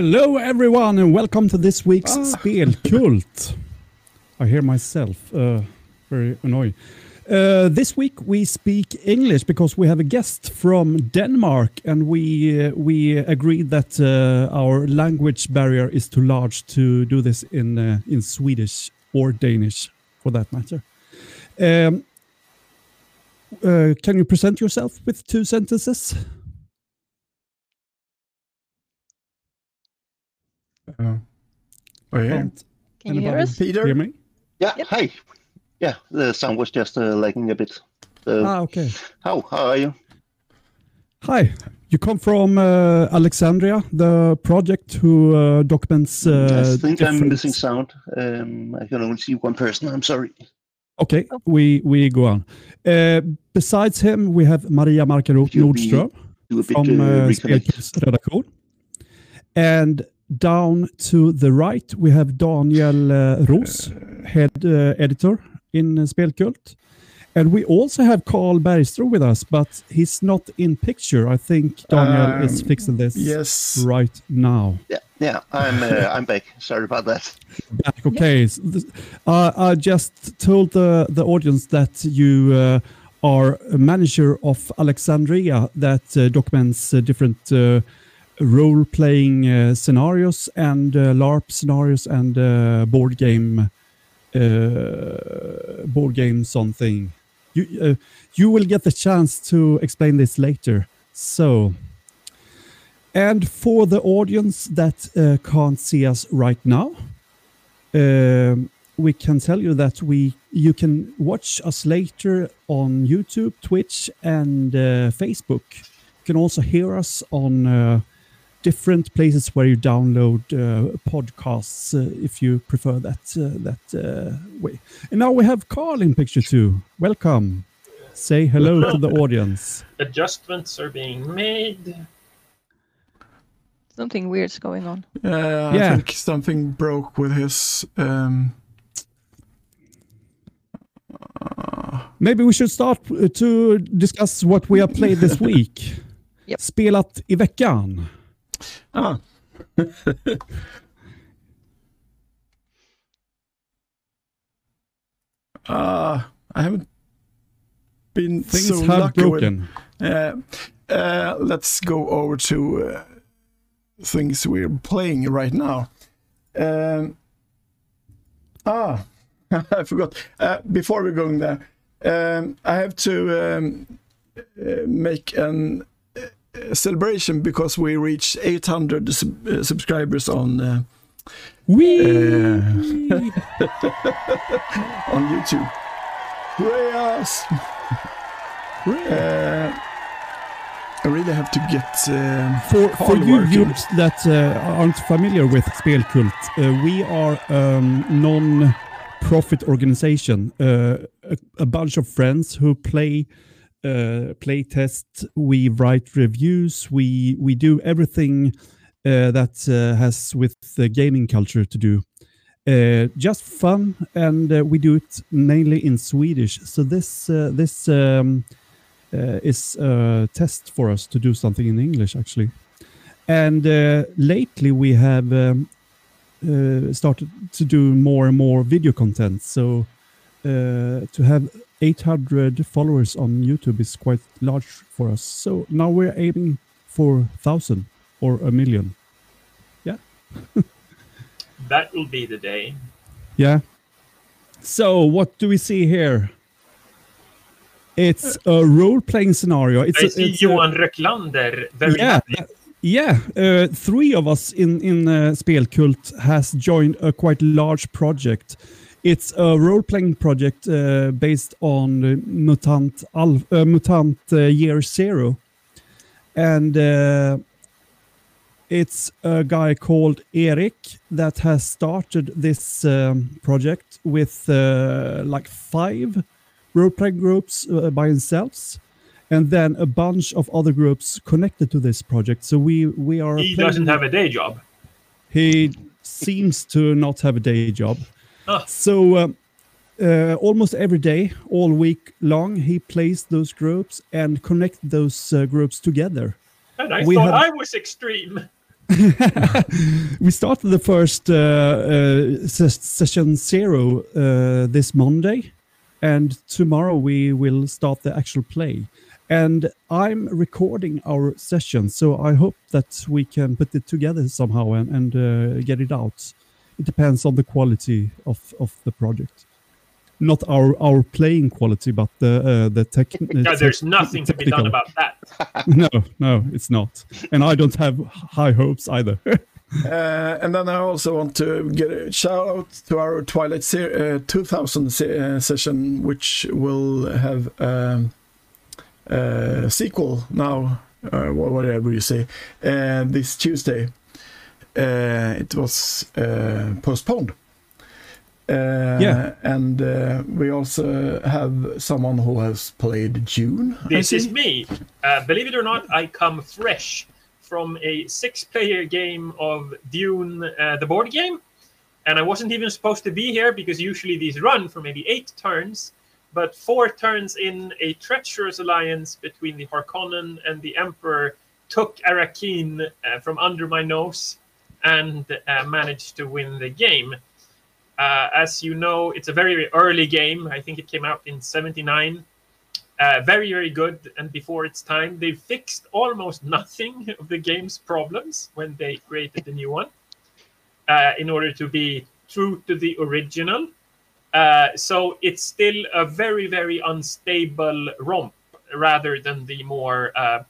Hello, everyone, and welcome to this week's Spelkult. I hear myself uh, very annoying. Uh, this week we speak English because we have a guest from Denmark, and we uh, we agreed that uh, our language barrier is too large to do this in uh, in Swedish or Danish, for that matter. Um, uh, can you present yourself with two sentences? Uh, oh yeah, Can't Can you hear anybody us? Peter. Hear me? Yeah, Yep. hi. Yeah, the sound was just uh, lagging a bit. So, Ah, okay. how how are you? Hi, you come from uh, Alexandria, the project who uh, documents. Uh, I think I'm missing sound. Um, I can only see one person. I'm sorry. Okay, Oh. we we go on. Uh, besides him, we have Maria Markero Nordström Do from uh, uh, reconnect. Redaktion, and down to the right we have Daniel uh, Ros, head uh, editor in uh, Spelkult. And we also have Carl Bergström with us, but he's not in picture. I think Daniel is Um, fixing this Yes. right now. Yeah, yeah. I'm uh, I'm back. Sorry about that. back. Okay, s- th- uh, I just told the the audience that you uh, are a manager of Alexandria that uh, documents uh, different uh, role-playing uh, scenarios and uh, LARP scenarios and uh, board game board game something. You you will get the chance to explain this later. So. And for the audience that uh, can't see us right now, um, we can tell you that we you can watch us later on YouTube, Twitch, and uh, Facebook. You can also hear us on uh, different places where you download uh, podcasts uh, if you prefer that uh, that uh, way. And now we have Carl in picture two. Welcome. Say hello to the audience. adjustments are being made. Something weird's going on. Uh, I Yeah. think something broke with his. Um, Maybe we should start uh, to discuss what we have played this week. Yep. Spelat i veckan. Ah. uh, I haven't been Things so have lucky with- Uh, uh, let's go over to uh, things we're playing right now. Um, ah, I forgot. Uh, before we're going there, um, I have to um, uh, make an celebration because we reached 800 sub- uh, subscribers on uh, Wee! on YouTube. Prayers! Uh, I really have to get. Um, for, for you viewers that uh, aren't familiar with Spelkult, uh, we are um, non-profit organization, uh, a, a bunch of friends who play uh, play test. We write reviews. We we do everything uh, that uh, has with the gaming culture to do. Uh, just fun, and uh, we do it mainly in Swedish. So this uh, this um, uh, is a test for us to do something in English, actually. And uh, lately we have um, uh, started to do more and more video content. So uh, to have 800 followers on YouTube is quite large for us. So now we're aiming for 1,000 or a million. Yeah. That will be the day. Yeah. So what do we see here? It's a role-playing scenario. It's I a, see it's a- Johan Röcklander very yeah, happy. yeah. Uh, three of us in in uh, Spelkult has joined a quite large project. It's a role-playing project uh, based on Mutant uh, Mutant uh, Year Zero, and uh, it's a guy called Eric that has started this um, project with uh, like five role-playing groups uh, by themselves and then a bunch of other groups connected to this project. So we we are. He doesn't have a day job. He seems to not have a day job. Ah. So um, uh, almost every day, all week long, he plays those groups and connect those uh, groups together. And I We thought have- I was extreme. we started the first uh, uh, ses- session zero uh, this Monday, and tomorrow we will start the actual play. And I'm recording our session, so I hope that we can put it together somehow and, and uh, get it out. It depends on the quality of, of the project. Not our, our playing quality, but the uh, the tech. Yeah, there's nothing to be done about that. No, no, it's not. And I don't have high hopes either. Uh, and then I also want to get a shout out to our Twilight ser- uh, 2000 se- uh, session, which will have um, a sequel now, uh, whatever you say, uh, this Tuesday. Uh, it was uh, postponed. Uh, Yeah. And uh, we also have someone who has played Dune. This is me. Uh, believe it or not, I come fresh from a six-player game of Dune, uh, the board game, and I wasn't even supposed to be here because usually these run for maybe eight turns. But four turns in, a treacherous alliance between the Harkonnen and the Emperor took Arrakeen uh, from under my nose and uh, managed to win the game. Uh, as you know, it's a very early game. I think it came out in 79 uh, very very good and before its time they fixed almost nothing of the game's problems when they created the new one uh, in order to be true to the original uh, so it's still a very very unstable romp rather than the more uh,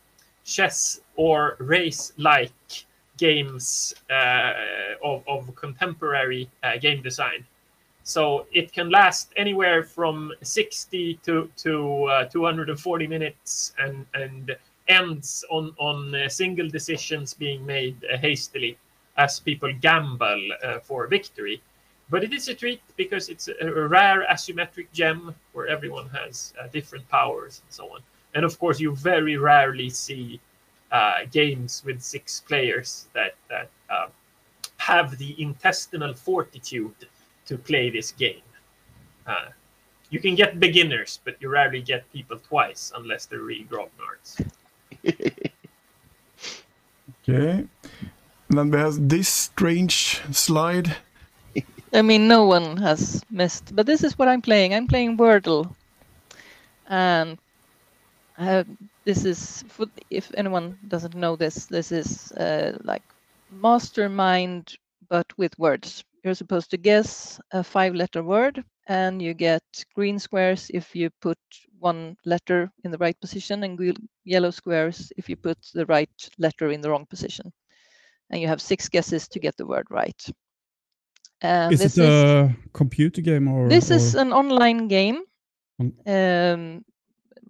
chess or race like games uh, of, of contemporary uh, game design so it can last anywhere from 60 to, to uh, 240 minutes and, and ends on, on single decisions being made hastily as people gamble for victory. But it is a treat because it's a, a rare asymmetric gem where everyone has uh, different powers and so on. And of course, you very rarely see uh, games with six players that, that uh, have the intestinal fortitude to play this game. Uh, you can get beginners, but you rarely get people twice unless they're really grognards. Okay. And then we have this strange slide. I mean, no one has missed, but this is what I'm playing. I'm playing Wordle, and uh, this is for, if anyone doesn't know this, this is uh, like mastermind but with words. You're supposed to guess a five-letter word, and you get green squares if you put one letter in the right position, and yellow squares if you put the right letter in the wrong position. And you have six guesses to get the word right. And is this it a computer game or? this is an online game, um,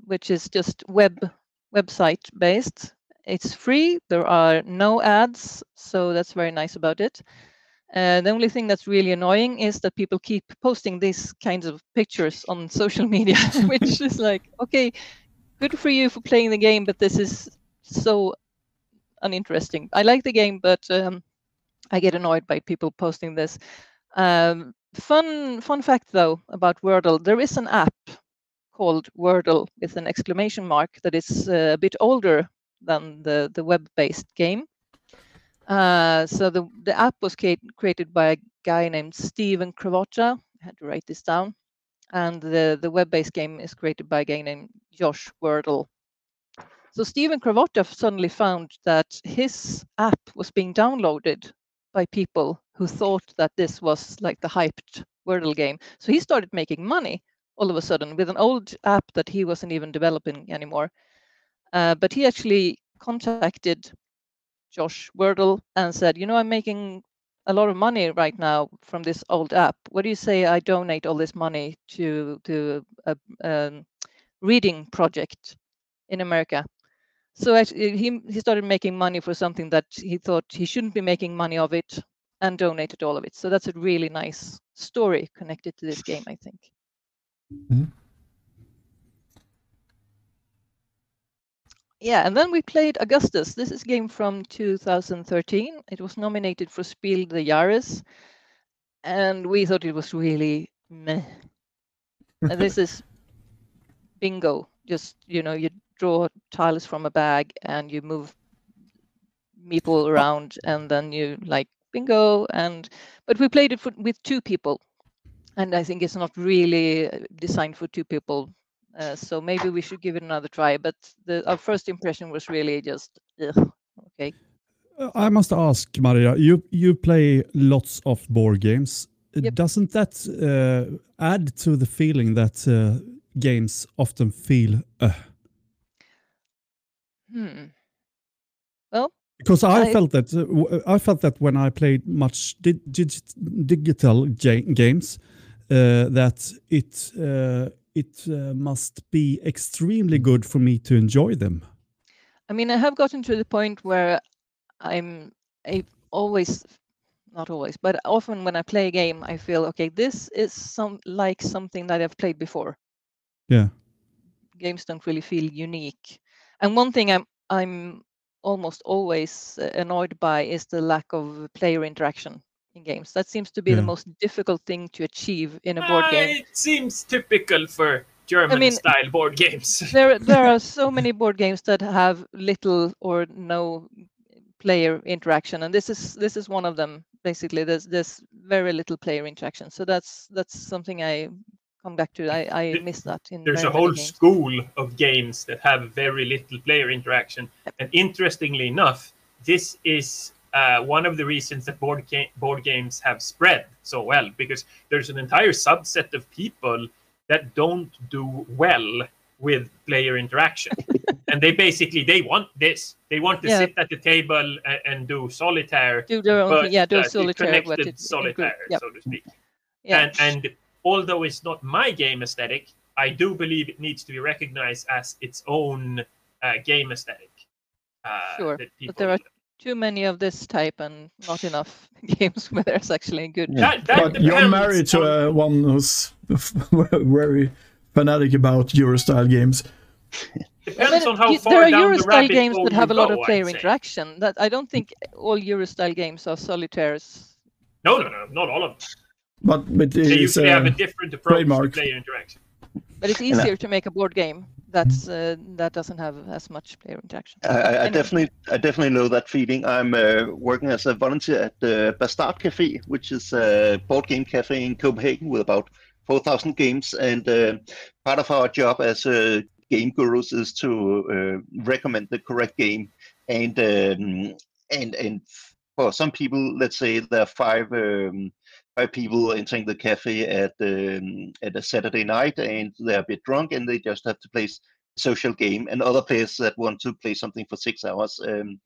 which is just web website based. It's free. There are no ads, so that's very nice about it. Uh, the only thing that's really annoying is that people keep posting these kinds of pictures on social media, which is like, okay, good for you for playing the game, but this is so uninteresting. I like the game, but um, I get annoyed by people posting this. Um, fun fun fact though about Wordle, there is an app called Wordle with an exclamation mark that is uh, a bit older than the the web-based game. Uh, so the the app was created by a guy named Steven Cravotta. I had to write this down. And the, the web-based game is created by a guy named Josh Wardle. So Steven Cravotta suddenly found that his app was being downloaded by people who thought that this was like the hyped Wordle game. So he started making money all of a sudden with an old app that he wasn't even developing anymore. Uh, but he actually contacted Josh Wardle and said, you know, I'm making a lot of money right now from this old app. What do you say I donate all this money to to a, um reading project in America? So actually, he he started making money for something that he thought he shouldn't be making money of it, and donated all of it. So that's a really nice story connected to this game, I think. Hmm? Yeah, and then we played Augustus. This is a game from 2013. It was nominated for Spiel des Jahres, and we thought it was really meh. and this is bingo. Just you know, you draw tiles from a bag and you move people around and then you like bingo and but we played it for, with two people and i think it's not really uh, designed for two people uh, so maybe we should give it another try but the, our first impression was really just ugh, okay Uh, I must ask, Maria, you you play lots of board games. Uh, Yep. Doesn't that uh, add to the feeling that uh, games often feel? Uh, hmm Well, because I, I- felt that uh, I felt that when I played much di- digi- digital games, that it uh, it uh, must be extremely good for me to enjoy them. I mean, I have gotten to the point where I'm I always, not always, but often when I play a game, I feel okay. This is some like something that I've played before. Yeah. Games don't really feel unique. And one thing I'm I'm almost always uh, annoyed by is the lack of player interaction in games. That seems to be the most difficult thing to achieve in a board Uh, game. It seems typical for German mean- style board games. there there are so many board games that have little or no player interaction and this is this is one of them basically there's there's very little player interaction so that's that's something i come back to i i Th- miss that in There's a whole games. school of games that have very little player interaction. And interestingly enough, this is uh, one of the reasons that board, ga- board games have spread so well because there's an entire subset of people that don't do well with player interaction. and they basically they want this. They want to Yeah. sit at the table and, and do solitaire, do their own but yeah do uh, solitaire but connected solitaire, yeah so to speak. yeah And, and although it's not my game aesthetic, I do believe it needs to be recognized as its own uh, game aesthetic. Uh, Sure, that people there are-. Too many of this type and not enough games where there's actually a good That, that But you're married to on- uh, one who's very fanatic about Eurostyle games. depends But on how you- far there are down the Eurostyle rabbit games that have a lot go, of player interaction. That I don't think all Eurostyle games are solitaires. No, no, no, not all of them. But, but They it's, usually have a uh, different approach trademark. to player interaction. But it's I- easier to make a board game that's uh, that doesn't have as much player interaction. I, I, I Anyway. definitely, I definitely know that feeling. I'm uh, working as a volunteer at the Bastard Cafe, which is a board game cafe in Copenhagen with about 4,000 games. And uh, part of our job as uh, game gurus is to uh, recommend the correct game. And um, and and for some people, let's say there are five um, five people entering the cafe at um, at a Saturday night, and they're a bit drunk, and they just have to play social game and other players that want to play something for six hours. Um,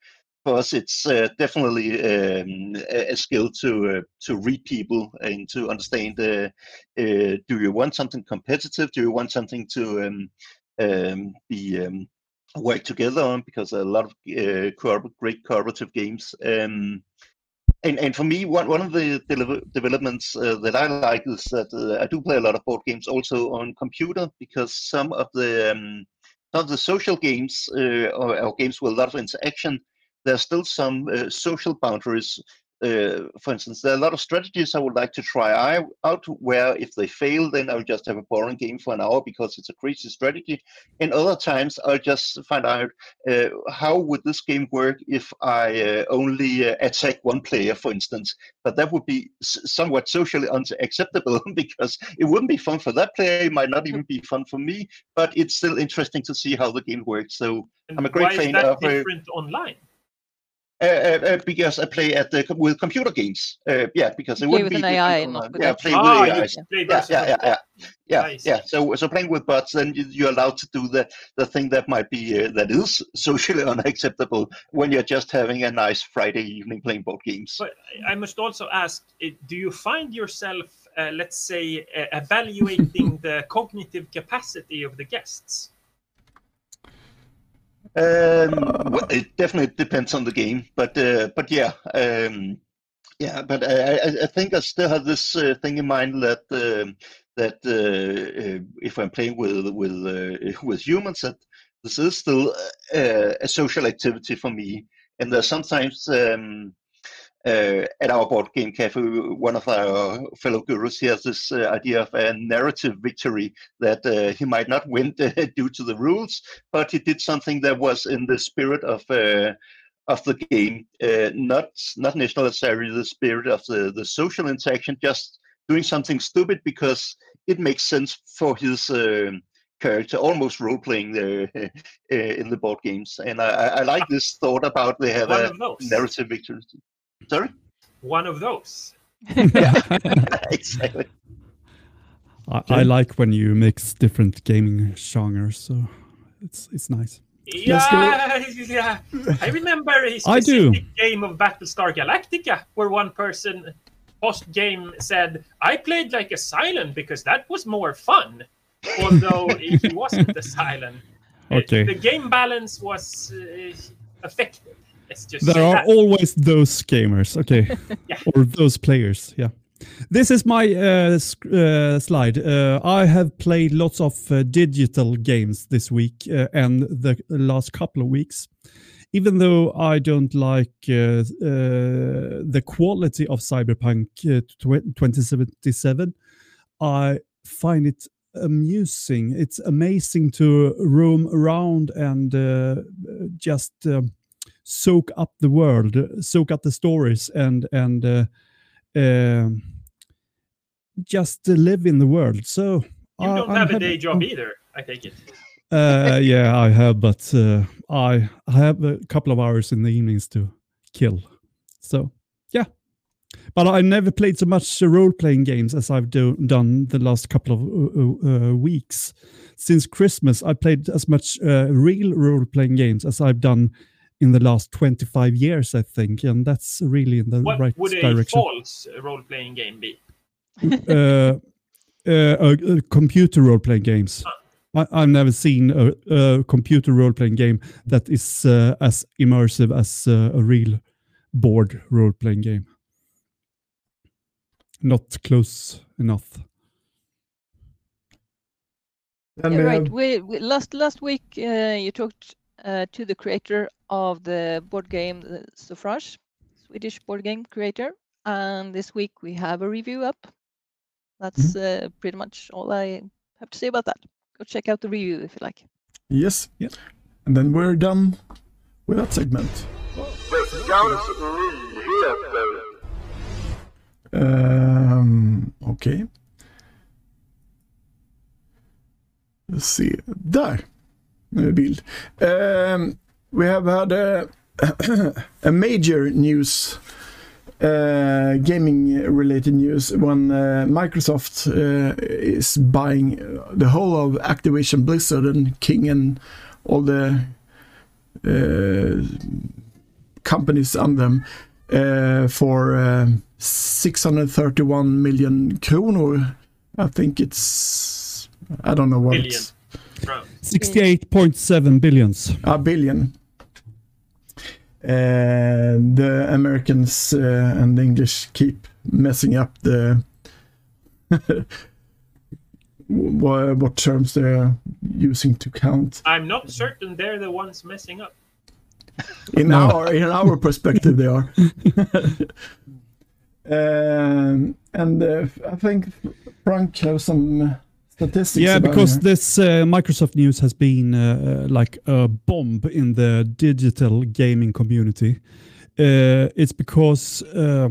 for us, it's uh, definitely um, a, skill to uh, to read people and to understand. Uh, uh, do you want something competitive? Do you want something to um, um, be um, work together on? Because a lot of uh, great cooperative games. And, and for me, one, one of the deliver- developments uh, that I like is that uh, I do play a lot of board games also on computer because some of the um, some of the social games uh, or, or games with a lot of interaction, there's still some uh, social boundaries. Uh, for instance, there are a lot of strategies I would like to try out where if they fail, then I'll just have a boring game for an hour because it's a crazy strategy. And other times I'll just find out uh, how would this game work if I uh, only uh, attack one player, for instance. But that would be s- somewhat socially unacceptable because it wouldn't be fun for that player. It might not even be fun for me. But it's still interesting to see how the game works. So And I'm a great why fan is that of, uh, different online? Uh, uh, uh, because I play at the with computer games. Uh, yeah, because it wouldn't with be an AI, different not yeah, play Ah, with you AIs. play Yeah, yeah, yeah, yeah, yeah, Nice. yeah. So, so playing with bots, then you, you're allowed to do the the thing that might be uh, that is socially unacceptable when you're just having a nice Friday evening playing board games. But I must also ask: uh, Do you find yourself, uh, let's say, uh, evaluating the cognitive capacity of the guests? Um, well, it definitely depends on the game, but uh, but yeah, um, yeah. But I, I, think I still have this uh, thing in mind that um, that uh, uh, if I'm playing with with uh, with humans, that this is still uh, a social activity for me. And there's sometimes um, uh, at our board game cafe, one of our fellow gurus he has this uh, idea of a narrative victory that uh, he might not win due to the rules, but he did something that was in the spirit of uh, of the game, uh, not not necessarily the spirit of the the social interaction, just doing something stupid because it makes sense for his uh, character, almost role playing uh, in the board games. And I, I, I like this thought about they have One a narrative victory. Sorry, One of those. exactly. I, I like when you mix different gaming genres, so it's it's nice. Yeah, yeah. I remember a I do. specific game of Battlestar Galactica where one person post game said, "I played like a Cylon because that was more fun," although he wasn't a Cylon. Okay. The game balance was uh, affected. Let's just There are that. always those gamers, okay, Yeah. or those players. Yeah. This is my uh, uh, slide. Uh, I have played lots of uh, digital games this week uh, and the last couple of weeks. Even though I don't like uh, uh, the quality of Cyberpunk uh, tw- 2077, I find it amusing. It's amazing to roam around and uh, just um, soak up the world, uh, soak up the stories, and and uh, um just uh, live in the world. So You I- don't I'm have a day job either, I take it. uh, yeah, I have, but uh, I I have a couple of hours in the evenings to kill. So, yeah. But I never played so much uh, role-playing games as I've do, done the last couple of uh, uh, weeks. Since Christmas, I played as much uh, real role-playing games as I've done in the last 25 years, I think, and that's really in the What right would a direction. false role playing game be? uh, uh, uh, computer role playing games. I, I've never seen a, a computer role playing game that is uh, as immersive as uh, a real board role playing game. Not close enough. Yeah, right. We, we last last week uh, you talked uh, to the creator of the board game the Suffrage, Swedish board game creator, and this week we have a review up. That's uh, pretty much all I have to say about that. Go check out the review if you like. Yes. Yeah. And then we're done with that segment. Um, okay. Let's see. Där. Um, we have had a, major news, uh, gaming related news, when uh, Microsoft uh, is buying the whole of Activision Blizzard and King and all the companies on them for uh, 631 million kronor. I think it's, I don't know what Billion. it's. Round. 68.7 billions. A billion. Uh, the Americans uh, and the English keep messing up the what, what terms they're using to count. I'm not certain they're the ones messing up. In No. our in our perspective, they are. um, and uh, I think Frank has some statistics. Yeah, because here. this uh, Microsoft news has been uh, like a bomb in the digital gaming community. Uh, it's because uh,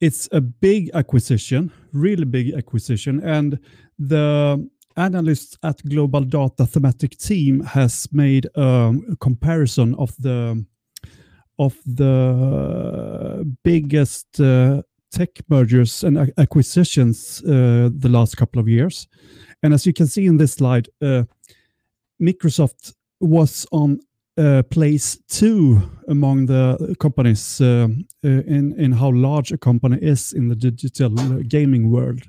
it's a big acquisition, really big acquisition, and the analysts at Global Data Thematic Team has made um, a comparison of the of the biggest uh, tech mergers and acquisitions uh, the last couple of years. And as you can see in this slide, uh, Microsoft was on uh, place two among the companies in, how large a company is in the digital gaming world.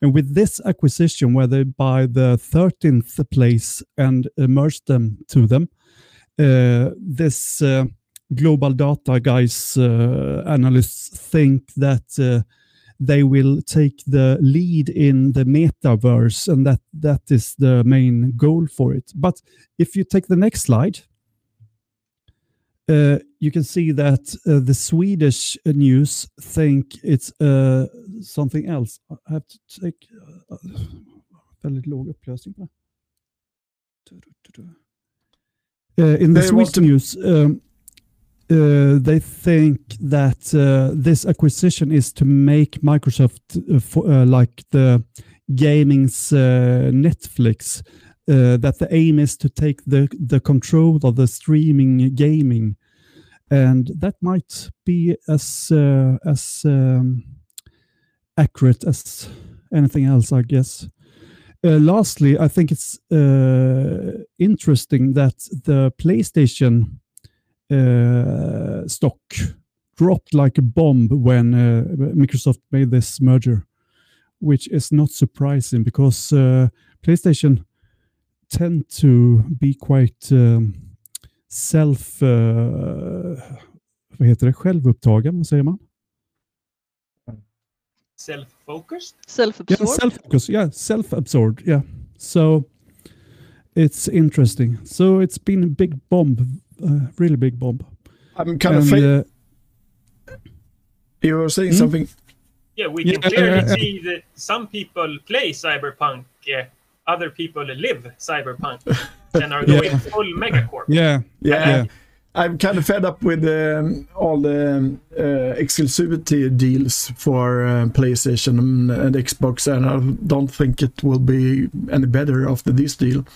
And with this acquisition, where they buy the 13th place and merge them to them, this global data guys, uh, analysts think that uh, they will take the lead in the metaverse, and that that is the main goal for it. But if you take the next slide, uh, you can see that uh, the Swedish news think it's uh, something else. I have to take väldigt låg upplösning på det. Uh, in the Swedish news, um, uh, they think that uh, this acquisition is to make Microsoft uh, for, uh, like the gaming's uh, Netflix. That the aim is to take the the control of the streaming gaming, and that might be as as um, accurate as anything else, I guess. Uh, lastly, I think it's uh, interesting that the PlayStation stock dropped like a bomb when uh, Microsoft made this merger, which is not surprising because uh, PlayStation tend to be quite um, self... Uh, vad heter det? Självupptagen, vad säger man? Self-focused. Self-absorbed. self-focused. Yeah, self-absorbed. Yeah. So it's interesting. So it's been a big bomb, uh, really big bomb. I'm kind of And, afraid uh, you were saying Hmm? something. Yeah, we Yeah, can clearly uh, uh, see that some people play Cyberpunk, uh, other people live Cyberpunk, and are Yeah. going full megacorp. yeah, Yeah, Yeah. I'm kind of fed up with um, all the um, uh, exclusivity deals for uh, PlayStation and, and Xbox, and I don't think it will be any better after this deal.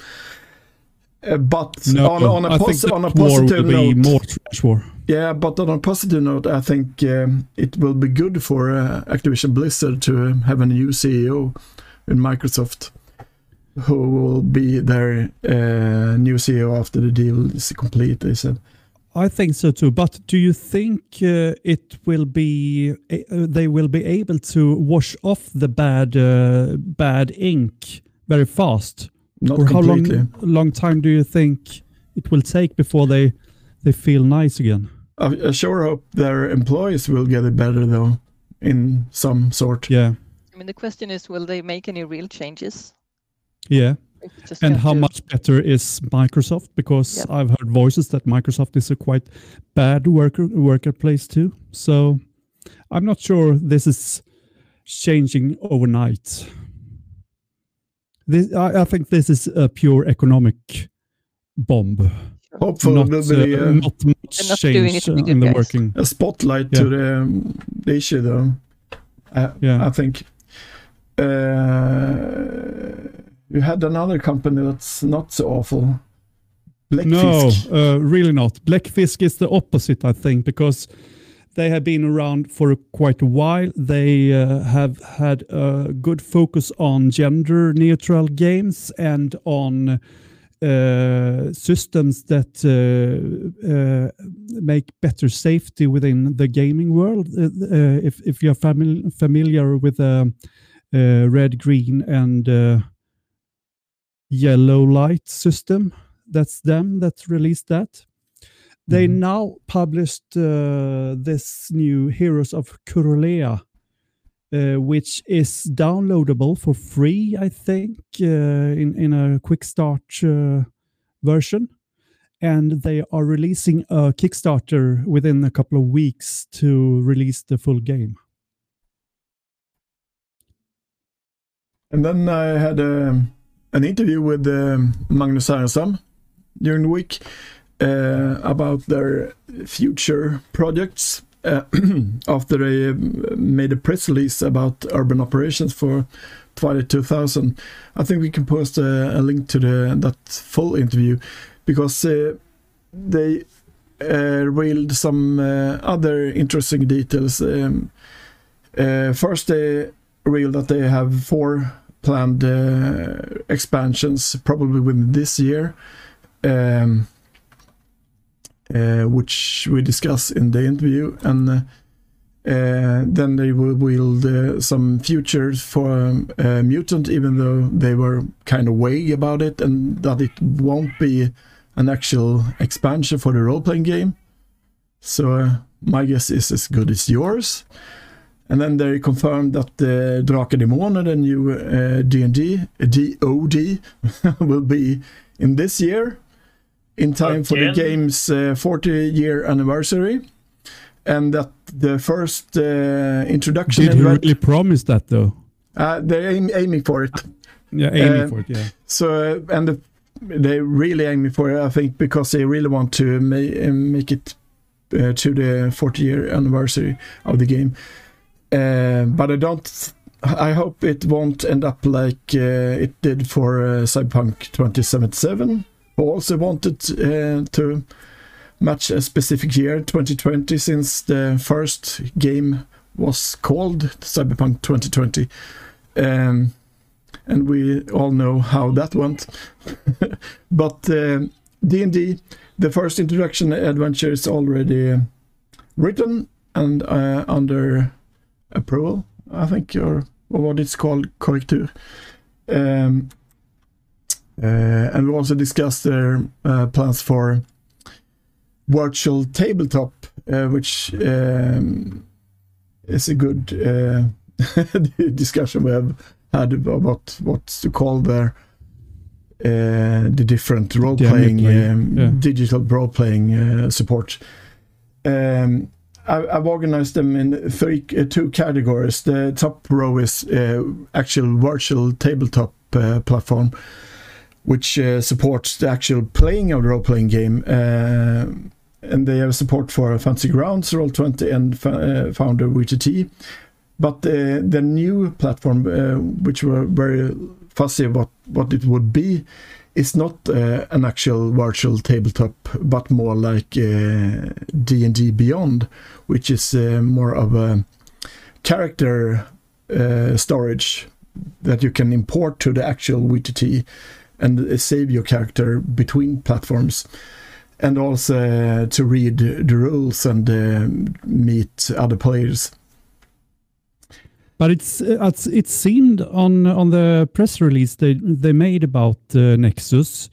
Uh, but no. on, on a, I pos- think on a positive will be note, more trash war. yeah, but on a positive note, I think um, it will be good for uh, Activision Blizzard to have a new CEO in Microsoft, who will be their uh, new CEO after the deal is complete. They said. I think so too. But do you think uh, it will be uh, they will be able to wash off the bad uh, bad ink very fast? Not or how long long time do you think it will take before they they feel nice again? I, I sure hope their employees will get it better though, in some sort. Yeah, I mean, the question is, will they make any real changes? yeah. And how to- much better is Microsoft? Because Yep. I've heard voices that Microsoft is a quite bad worker worker place too. So I'm not sure this is changing overnight. This, I, I think this is a pure economic bomb. Hopefully not, there will be uh, not much not doing it change to be uh, good in the guys. working. a spotlight Yeah. to the, um, the issue though. I, Yeah. I think. Uh, you had another company that's not so awful. Blackfisk. No, uh, really not. Blackfisk is the opposite, I think, because they have been around for quite a while. They uh, have had a good focus on gender neutral games and on uh, systems that uh, uh, make better safety within the gaming world. Uh, uh, if, if you're famil- familiar with red, green, and yellow light system, that's them that released that. They Mhm. now published uh, this new Heroes of Kurulea, uh, which is downloadable for free, I think, uh, in in a quick start uh, version. And they are releasing a Kickstarter within a couple of weeks to release the full game. And then I had um, an interview with um, Magnus Härenstam during the week about their future projects uh, after they um, made a press release about urban operations for Twilight 2000. I think we can post a, a link to the that full interview because uh, they uh, revealed some uh, other interesting details. Um, uh, first, they revealed that they have four planned uh, expansions, probably within this year, um, uh, which we discuss in the interview, and uh, uh, then they will build uh, some futures for um, uh, Mutant, even though they were kind of vague about it, and that it won't be an actual expansion for the role-playing game. So uh, my guess is as good as yours. And then they confirmed that the Drakar Demoner, the new uh, D&D, uh, DOD, will be in this year, in time for the game's uh, 40 year anniversary. And that the first uh, introduction Did he event, really promise that though? uh, they're aim- aiming for it. Yeah, aiming Uh, for it. Yeah. So, uh, and the, they really aiming for it, I think, because they really want to ma- uh, make it uh, to the 40 year anniversary of the game. Uh, but I don't. I hope it won't end up like uh, it did for uh, Cyberpunk 2077, who also wanted uh, to match a specific year, 2020, since the first game was called Cyberpunk 2020. Um, and we all know how that went. but D&D, the first introduction adventure is already written and uh, under approval, I think, or, what it's called, correcture. Um, and we also discussed their uh, plans for virtual tabletop, uh, which um, is a good uh, discussion we have had about what to call their uh, the different role playing, um, yeah. digital role playing uh, support. Um, I, I've organized them in three, uh, two categories. The top row is uh, actual virtual tabletop uh, platform, which uh, supports the actual playing of the role playing game. Uh, and they have support for Fantasy Grounds, Roll20, and fa- uh, Foundry VTT. But uh, the new platform, uh, which were very fussy about what it would be, is not uh, an actual virtual tabletop, but more like D&D Beyond, which is more of a character storage that you can import to the actual WTT and save your character between platforms and also uh, to read the rules and uh, meet other players. But it's uh, it's it seemed on on the press release they they made about uh, Nexus.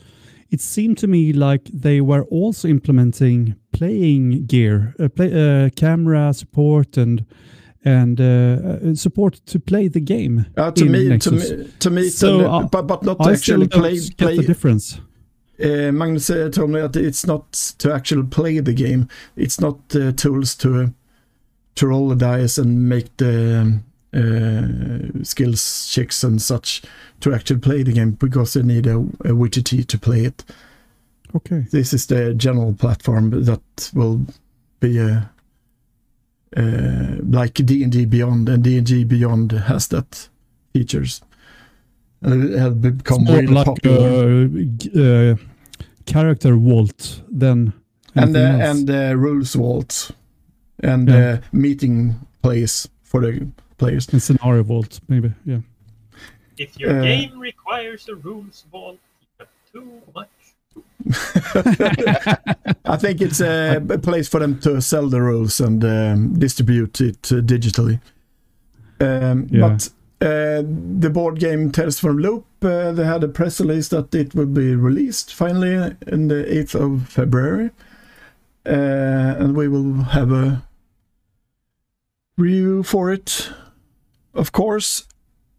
It seemed to me like they were also implementing playing gear, uh, play, camera support, and and uh, uh, support to play the game. Uh, to me, to me, to me, So, to- uh, but but not to I actually play. play the difference. uh, Magnus uh, told me that it's not to actually play the game. It's not uh, tools to to roll the dice and make the skills checks and such to actually play the game because they need a, a VTT to play it. Okay. This is the general platform that will be a uh, like D&D Beyond, and D&D Beyond has that features. And it has become It's more really like popular. uh, g- uh, character vault than and uh, else. and uh, rules vault and Yeah. uh, meeting place for the players. and scenario vault maybe. Yeah. If your Uh, game requires a rules vault, you have too much. I think it's a, a place for them to sell the rules and um, distribute it uh, digitally. Um, Yeah. But uh, the board game Tales from Loop, uh, they had a press release that it will be released finally in the 8th of February. Uh, and we will have a review for it, of course.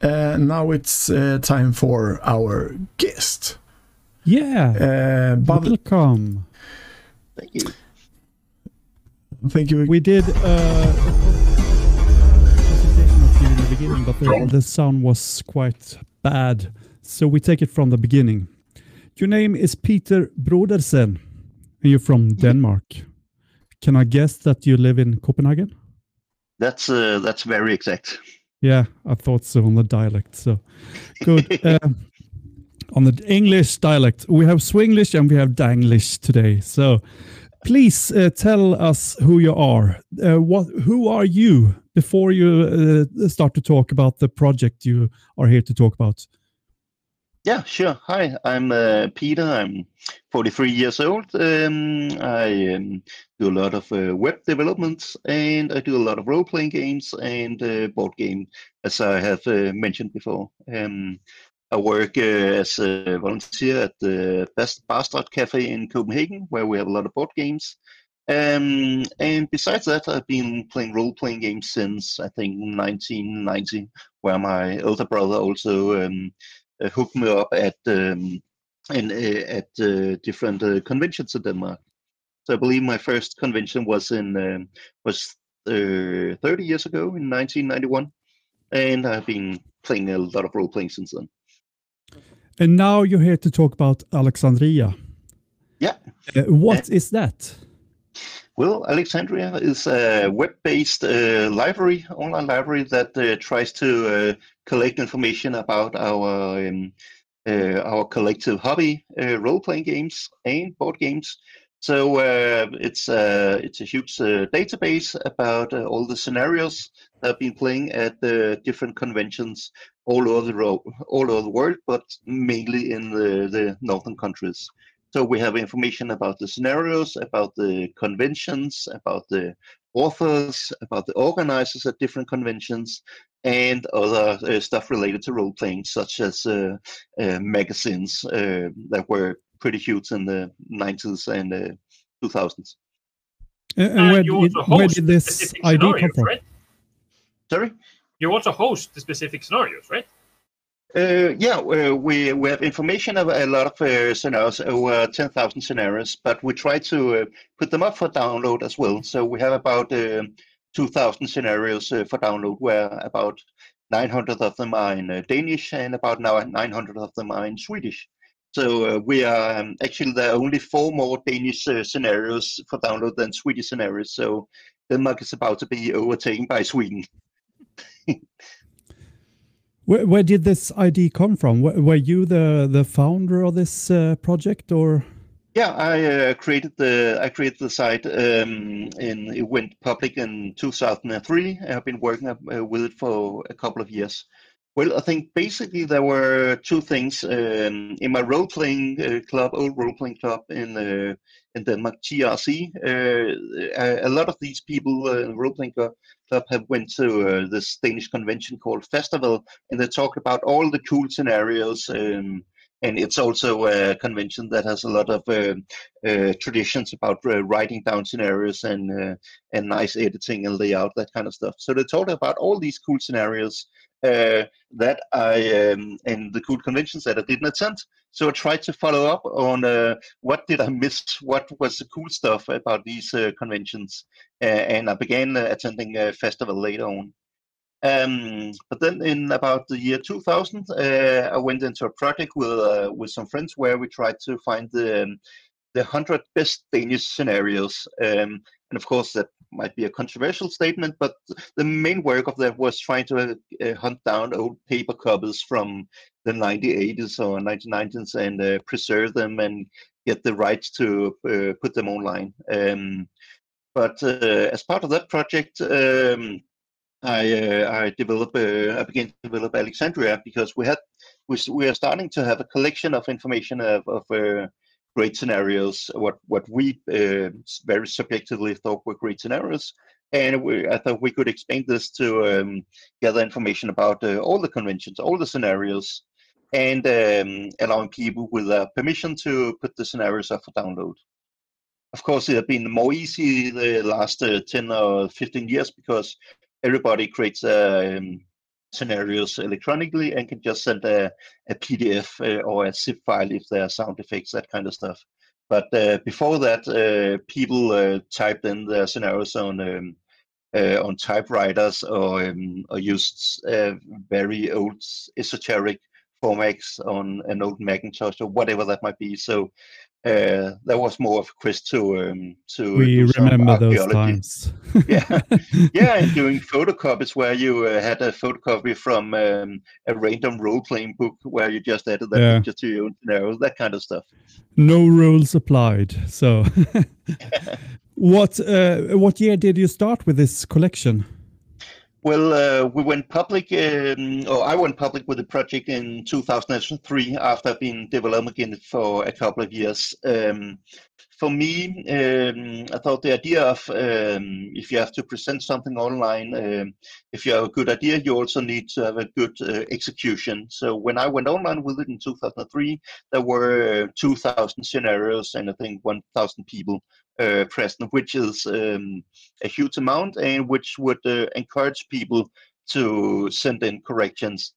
Uh, now it's uh, time for our guest. Yeah. Uh, but Welcome. Thank you. thank you. We did uh, a presentation of you in the beginning, but the, the sound was quite bad. So we take it from the beginning. Your name is Peter Brodersen, and you're from Denmark. Can I guess that you live in Copenhagen? That's uh, that's very exact. Yeah, I thought so on the dialect. So good. uh, on the English dialect, we have Swinglish and we have Danglish today. So please uh, tell us who you are. Uh, what? Who are you? Before you uh, start to talk about the project you are here to talk about. Yeah, sure. Hi, I'm uh, Peter. I'm 43 years old. Um, I um, do a lot of uh, web development and I do a lot of role playing games and uh, board game, as I have uh, mentioned before. Um, I work uh, as a volunteer at the Best Bastard Cafe in Copenhagen, where we have a lot of board games. Um, and besides that, I've been playing role playing games since I think 1990, where my older brother also um, uh, hooked me up at um, in, uh, at uh, different uh, conventions in Denmark. So I believe my first convention was in um, was uh, 30 years ago in 1991, and I've been playing a lot of role playing since then. And now you're here to talk about Alexandria. Yeah. Uh, what is that? Well, Alexandria is a web-based uh, library, online library that uh, tries to uh, collect information about our um, uh, our collective hobby, uh, role-playing games and board games. So uh, it's it's a huge database about all the scenarios that have been playing at the different conventions all over the all over the world, but mainly in the, the northern countries. So we have information about the scenarios, about the conventions, about the authors, about the organizers at different conventions, and other uh, stuff related to role playing, such as uh, uh, magazines uh, that were pretty huge in the 90s and 2000s. Uh, and where, did, where did this idea come from? Right? Sorry? You also host the specific scenarios, right? Uh, yeah, uh, we we have information of a lot of uh, scenarios, over 10,000 scenarios, but we try to uh, put them up for download as well. So we have about uh, 2,000 scenarios uh, for download, where about 900 of them are in Danish and about now 900 of them are in Swedish. So we are um, actually there are only four more Danish scenarios for download than Swedish scenarios. So Denmark is about to be overtaken by Sweden. Where, where did this idea come from? Were you the the founder of this uh, project, or? Yeah, I uh, created the I created the site. Um, in it went public in 2003. I've been working uh, with it for a couple of years. Well, I think basically there were two things um, in my role playing uh, club, old role playing club in uh, in Denmark, TRC. Uh, a lot of these people uh, in the role playing club have went to uh, this Danish convention called Fastaval, and they talked about all the cool scenarios. Um, and it's also a convention that has a lot of uh, uh, traditions about uh, writing down scenarios and and nice editing and layout, that kind of stuff. So they talked about all these cool scenarios that I um, and the cool conventions that I didn't attend. So I tried to follow up on uh, what did I miss, what was the cool stuff about these uh, conventions, uh, and I began uh, attending a Fastaval later on. Um, but then in about the year 2000, uh, I went into a project with with some friends where we tried to find the um, the 100 best Danish scenarios. Um, and of course, that might be a controversial statement, but the main work of that was trying to uh, hunt down old paper covers from the 1980s or 1990s and uh, preserve them and get the rights to uh, put them online. Um, but uh, as part of that project, um, I, uh, I developed uh, I began to develop Alexandria because we had we, we are starting to have a collection of information of, of great scenarios, what what we uh, very subjectively thought were great scenarios, and we, I thought we could expand this to um, gather information about uh, all the conventions, all the scenarios, and um, allowing people with uh, permission to put the scenarios up for download. Of course, it has been more easy the last uh, 10 or 15 years because everybody creates a um, scenarios electronically and can just send a, a PDF uh, or a zip file if there are sound effects, that kind of stuff. But uh, before that, uh, people uh, typed in their scenarios on um, uh, on typewriters or um, or used uh, very old esoteric formats on an old Macintosh or whatever that might be. So uh, that was more of a quest to um, to we remember those times. yeah, yeah, and doing photocopies where you uh, had a photocopy from um, a random role playing book where you just added that yeah. picture to your scenario, that kind of stuff. No rules applied. So, what uh, what year did you start with this collection? Well, uh, we went public, um, or I went public with the project in 2003 after being developing it for a couple of years. Um, for me, um, I thought the idea of um, if you have to present something online, um, if you have a good idea, you also need to have a good uh, execution. So when I went online with it in 2003, there were 2,000 scenarios and I think 1,000 people uh, present, which is um, a huge amount and which would uh, encourage people to send in corrections.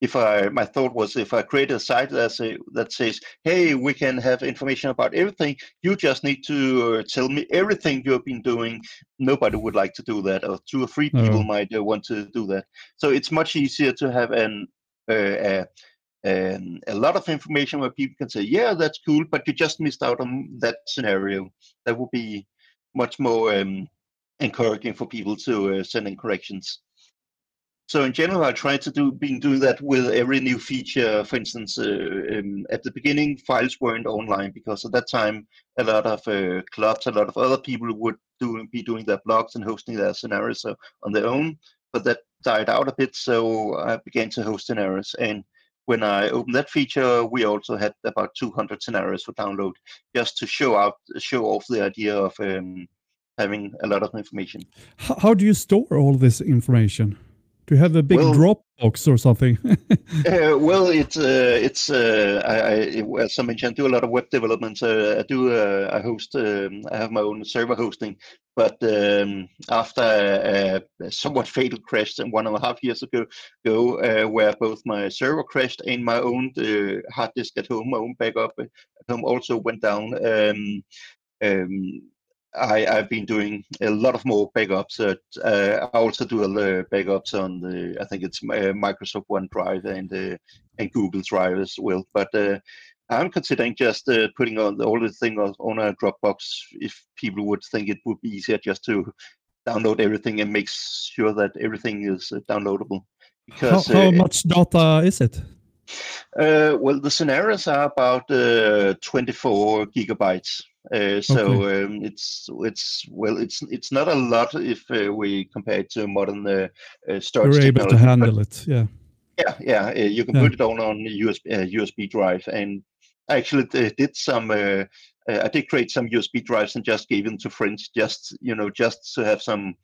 If I, my thought was, if I create a site that, say, that says, "Hey, we can have information about everything. You just need to uh, tell me everything you've been doing." Nobody would like to do that, or two or three people might uh, want to do that. So it's much easier to have an uh, a, um, a lot of information where people can say, yeah, that's cool, but you just missed out on that scenario. That would be much more um, encouraging for people to uh, send in corrections. So in general, I try to do been doing that with every new feature. For instance, uh, um, at the beginning, files weren't online because at that time, a lot of uh, clubs, a lot of other people would do be doing their blogs and hosting their scenarios on their own. But that died out a bit, so I began to host scenarios. And when I opened that feature, we also had about 200 scenarios for download, just to show out, show off the idea of um, having a lot of information. How, how do you store all this information? Do you have a big well, Dropbox or something? uh, well, it's uh, it's uh, I, I, as I mentioned, I do a lot of web development. I do uh, I host um, I have my own server hosting. But um, after a, a, somewhat fatal crash one and a half years ago, ago uh, where both my server crashed and my own uh, hard disk at home, my own backup at home also went down. Um, um, I, I've been doing a lot of more backups. Uh, uh, I also do a lot of backups on the, I think it's uh, Microsoft OneDrive and uh, and Google Drive as well. But uh, I'm considering just uh, putting on all the thing on, on a Dropbox if people would think it would be easier just to download everything and make sure that everything is downloadable. Because how, how much data is it? Uh, well, the scenarios are about uh, 24 gigabytes. Uh, so okay. um, it's it's well it's it's not a lot if uh, we compare it to modern uh, uh storage. You're able to handle it, yeah. Yeah, yeah. Uh, you can yeah. put it on on USB USB drive, and I actually did some. I did create some USB drives and just gave them to friends, just you know, just to have some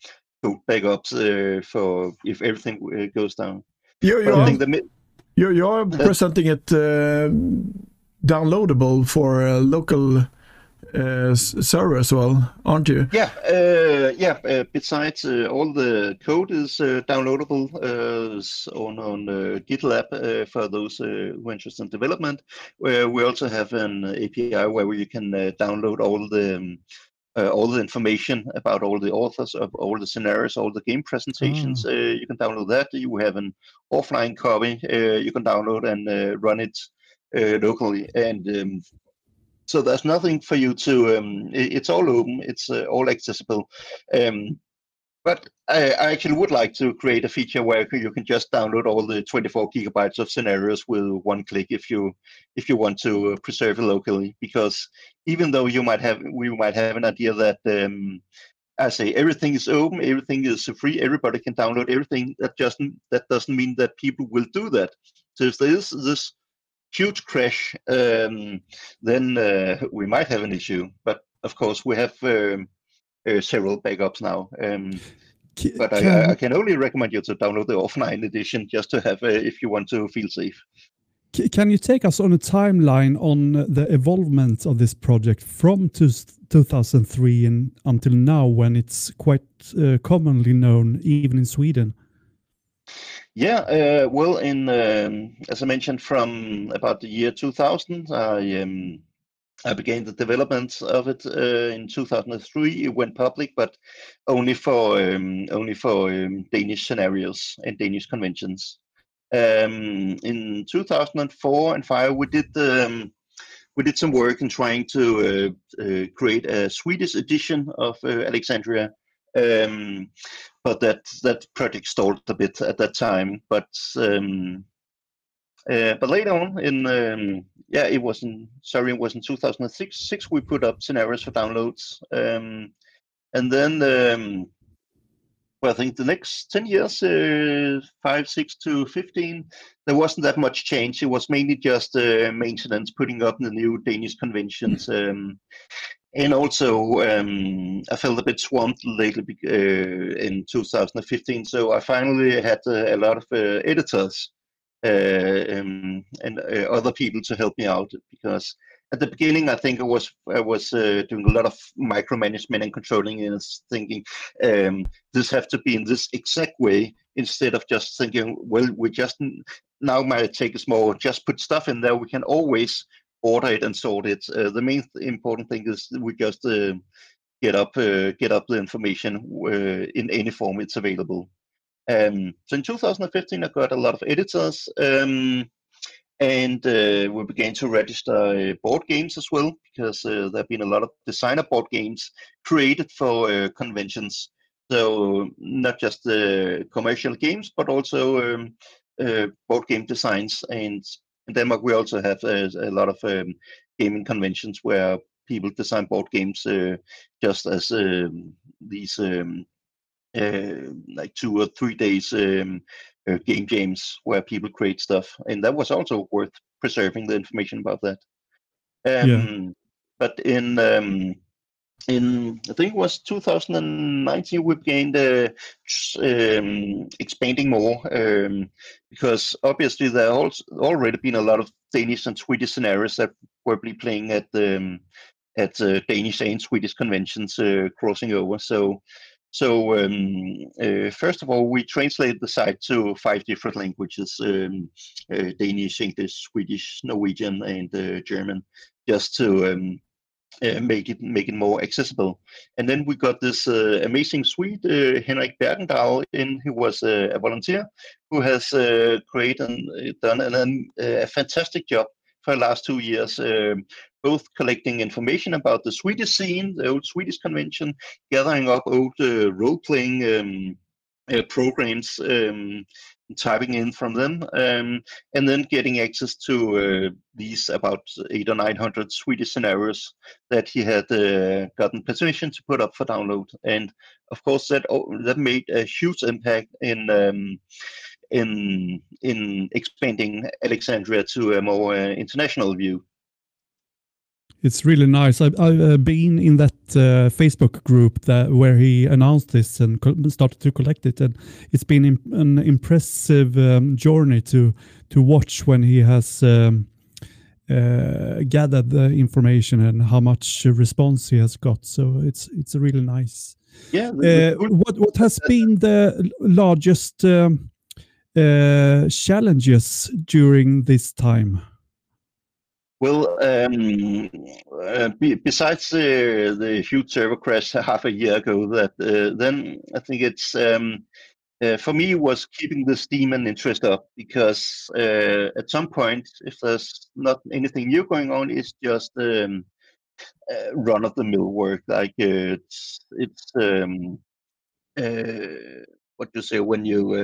code backups for if everything goes down. You're, you're, the, you're, you're presenting it downloadable for local uh, server as well, aren't you? Yeah, uh, yeah. Uh, besides, uh, all the code is uh, downloadable uh, on on GitLab for those who are interested in development. Where we also have an API where you can download all the um, all the information about all the authors of all the scenarios, all the game presentations. Oh. you can download that. You have an offline copy. you can download and run it locally, and um, so there's nothing for you to. Um, it, it's all open. It's uh, all accessible. Um, but I, I, actually would like to create a feature where you can just download all the 24 gigabytes of scenarios with one click if you if you want to preserve it locally. Because even though you might have we might have an idea that um, I say everything is open, everything is free, everybody can download everything. That just that doesn't mean that people will do that. So if there is this huge crash, um, then uh, we might have an issue. But of course, we have um, uh, several backups now. Um, but can, I, I, can only recommend you to download the offline edition just to have uh, if you want to feel safe. Can you take us on a timeline on the evolvement of this project from two, 2003 and until now, when it's quite uh, commonly known even in Sweden? Yeah, uh, well, in um, as I mentioned, from about the year 2000, I um, I began the development of it uh, in 2003. It went public, but only for um, only for um, Danish scenarios and Danish conventions. Um, in 2004 and five, we did um, we did some work in trying to uh, uh, create a Swedish edition of uh, Alexandria. Um, but that that project stalled a bit at that time. But um, uh, but later on in um, yeah, it was in sorry, it was in 2006. Six we put up scenarios for downloads, um, and then um, well, I think the next 10 years, uh, 5, 6 to 15, there wasn't that much change. It was mainly just uh, maintenance, putting up the new Danish conventions. Um, and also, um, I felt a bit swamped lately uh, in 2015. So I finally had uh, a lot of uh, editors uh, um, and uh, other people to help me out because at the beginning, I think I was I was uh, doing a lot of micromanagement and controlling and thinking um, this have to be in this exact way instead of just thinking, well, we just now might take a small, just put stuff in there. We can always order it and sort it. Uh, the main th- important thing is we just uh, get up uh, get up the information uh, in any form it's available. Um, so in 2015, I got a lot of editors. Um, and uh, we began to register uh, board games as well because there have been a lot of designer board games created for conventions. So not just the commercial games, but also um, board game designs. And in Denmark, we also have a, a lot of um, gaming conventions where people design board games uh, just as um, these um, like two or three days um, uh, game jams where people create stuff, and that was also worth preserving the information about that. Um, yeah. But in um, in I think it was 2019 we began uh, um, expanding more um, because obviously there have already been a lot of Danish and Swedish scenarios that were playing at the um, at uh, Danish and Swedish conventions uh, crossing over. So so um, uh, first of all, we translated the site to five different languages: um, uh, Danish, English, Swedish, Norwegian, and uh, German, just to um, uh, make it make it more accessible. And then we got this uh, amazing Swede, uh, Henrik Bergendahl, in who was a volunteer, who has created and done an, a fantastic job for the last two years, um, both collecting information about the Swedish scene, the old Swedish convention, gathering up old uh, role-playing um, uh, programs, um, typing in from them, um, and then getting access to uh, these about eight or nine hundred Swedish scenarios that he had uh, gotten permission to put up for download. And of course, that that made a huge impact in um, in in expanding Alexandria to a more uh, international view. It's really nice. I've, I've uh, been in that uh, Facebook group that where he announced this and started to collect it, and it's been an impressive um, journey to to watch when he has um, uh, gathered the information and how much response he has got. So it's it's really nice. Yeah. Uh, what what has been the largest um, uh, challenges during this time? Well, um, uh, besides the, the huge server crash half a year ago, that uh, then I think it's um, uh, for me was keeping the steam and interest up because uh, at some point, if there's not anything new going on, it's just um, uh, run of the mill work. Like uh, it's it's um, what you say when you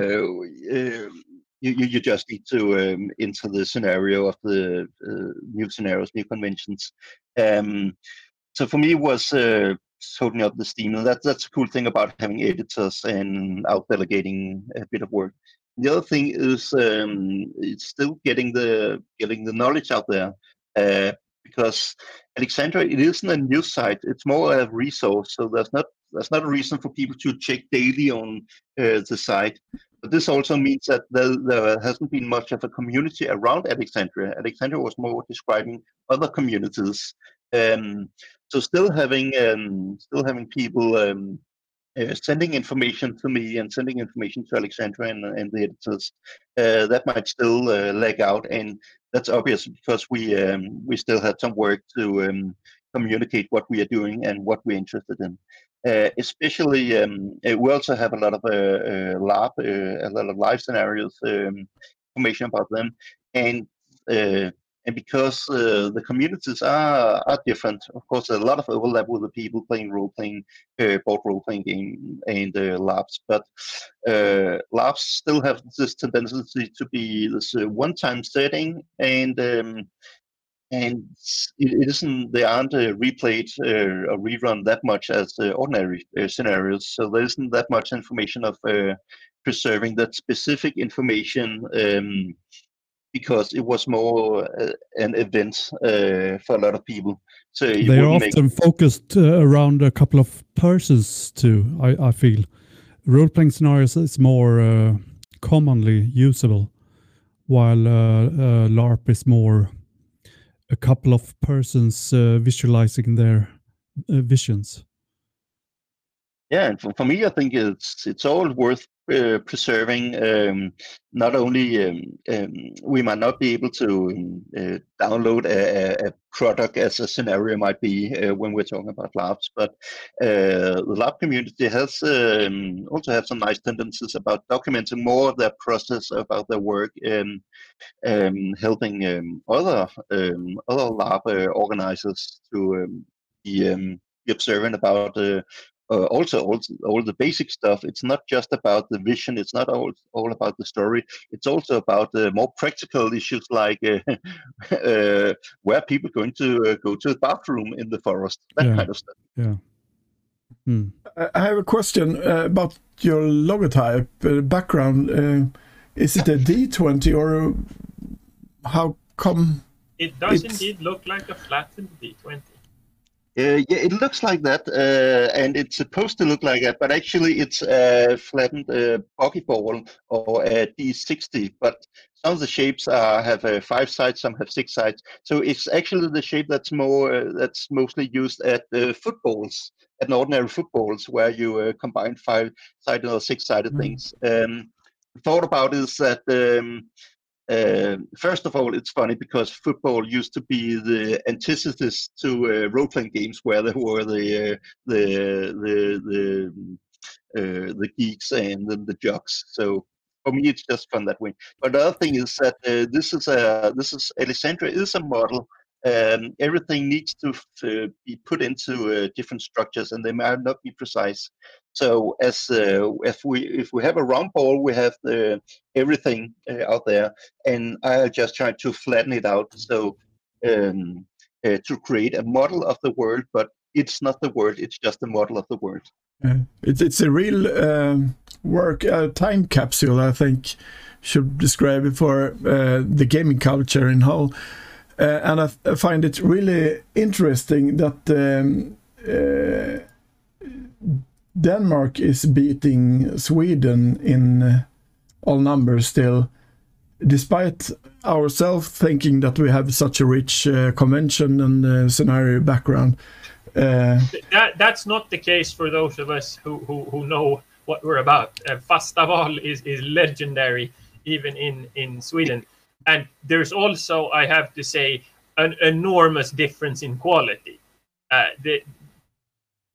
you, you, just need to um, enter the scenario of the uh, new scenarios, new conventions. Um, so for me, it was uh, holding up the steam, and that, that's a cool thing about having editors and out delegating a bit of work. The other thing is um, it's still getting the getting the knowledge out there uh, because Alexandria it isn't a news site; it's more a resource. So there's not there's not a reason for people to check daily on uh, the site. But this also means that there, there, hasn't been much of a community around Alexandria. Alexandria was more describing other communities. Um, so still having um, still having people um, uh, sending information to me and sending information to Alexandria and, and the editors, uh, that might still uh, leg out, and that's obvious because we um, we still had some work to um, communicate what we are doing and what we're interested in. Uh, especially, um, we also have a lot of uh, uh larp, uh, a lot of live scenarios, um, information about them, and uh, and because the communities are are different, of course, a lot of overlap with the people playing role playing, board role playing game and larps, but larps still have this tendency to be this one time setting and um, and it isn't they aren't uh, replayed uh, or rerun that much as uh, ordinary uh, scenarios. So there isn't that much information of uh, preserving that specific information um, because it was more uh, an event for a lot of people. So they are often make... focused around a couple of persons too i, I feel. Role-playing scenarios is more commonly usable while larp is more a couple of persons uh, visualizing their uh, visions. Yeah, and for, for me, I think it's it's all worth uh, preserving um, not only um, um, we might not be able to um, uh, download a, a, product as a scenario might be uh, when we're talking about larps, but uh, the larp community has um, also have some nice tendencies about documenting more of their process about their work and um, helping other other larp uh, organizers to be, be observant about uh, uh, also all, all the basic stuff it's not just about the vision it's not all, all about the story it's also about the more practical issues like uh, uh, where people going to uh, go to the bathroom in the forest that yeah. kind of stuff yeah hmm. i have a question uh, about your logotype uh, background is it a d20 or how come it does indeed look like a flattened d20 uh, yeah, it looks like that, uh, and it's supposed to look like that, but actually it's a flattened uh, ball or a D60. But some of the shapes are, have uh, five sides, some have six sides. So it's actually the shape that's more uh, that's mostly used at uh, footballs, at ordinary footballs, where you uh, combine five-sided or six-sided mm. things. Um, thought about is that. Um, uh, first of all, it's funny because football used to be the antithesis to uh, role-playing games, where there were the uh, the the the, uh, the geeks and the, the jocks. So for me, it's just fun that way. But the other thing is that uh, this is a this is Alexandria is a model um, everything needs to be put into uh, different structures and they might not be precise. So as uh, if we if we have a round ball we have the, everything uh, out there and i just try to flatten it out. So um, uh, to create a model of the world but it's not the world it's just a model of the world. Yeah. it's, it's a real um, work uh, time capsule i think should describe it for the gaming culture in whole. uh, and I, I, find it really interesting that um, uh, Denmark is beating Sweden in uh, all numbers still, despite ourselves thinking that we have such a rich uh, convention and uh, scenario background. Uh, that, that's not the case for those of us who, who, who know what we're about. Uh, Fastaval is, is legendary even in, in Sweden and there's also, I have to say, an enormous difference in quality. Uh, the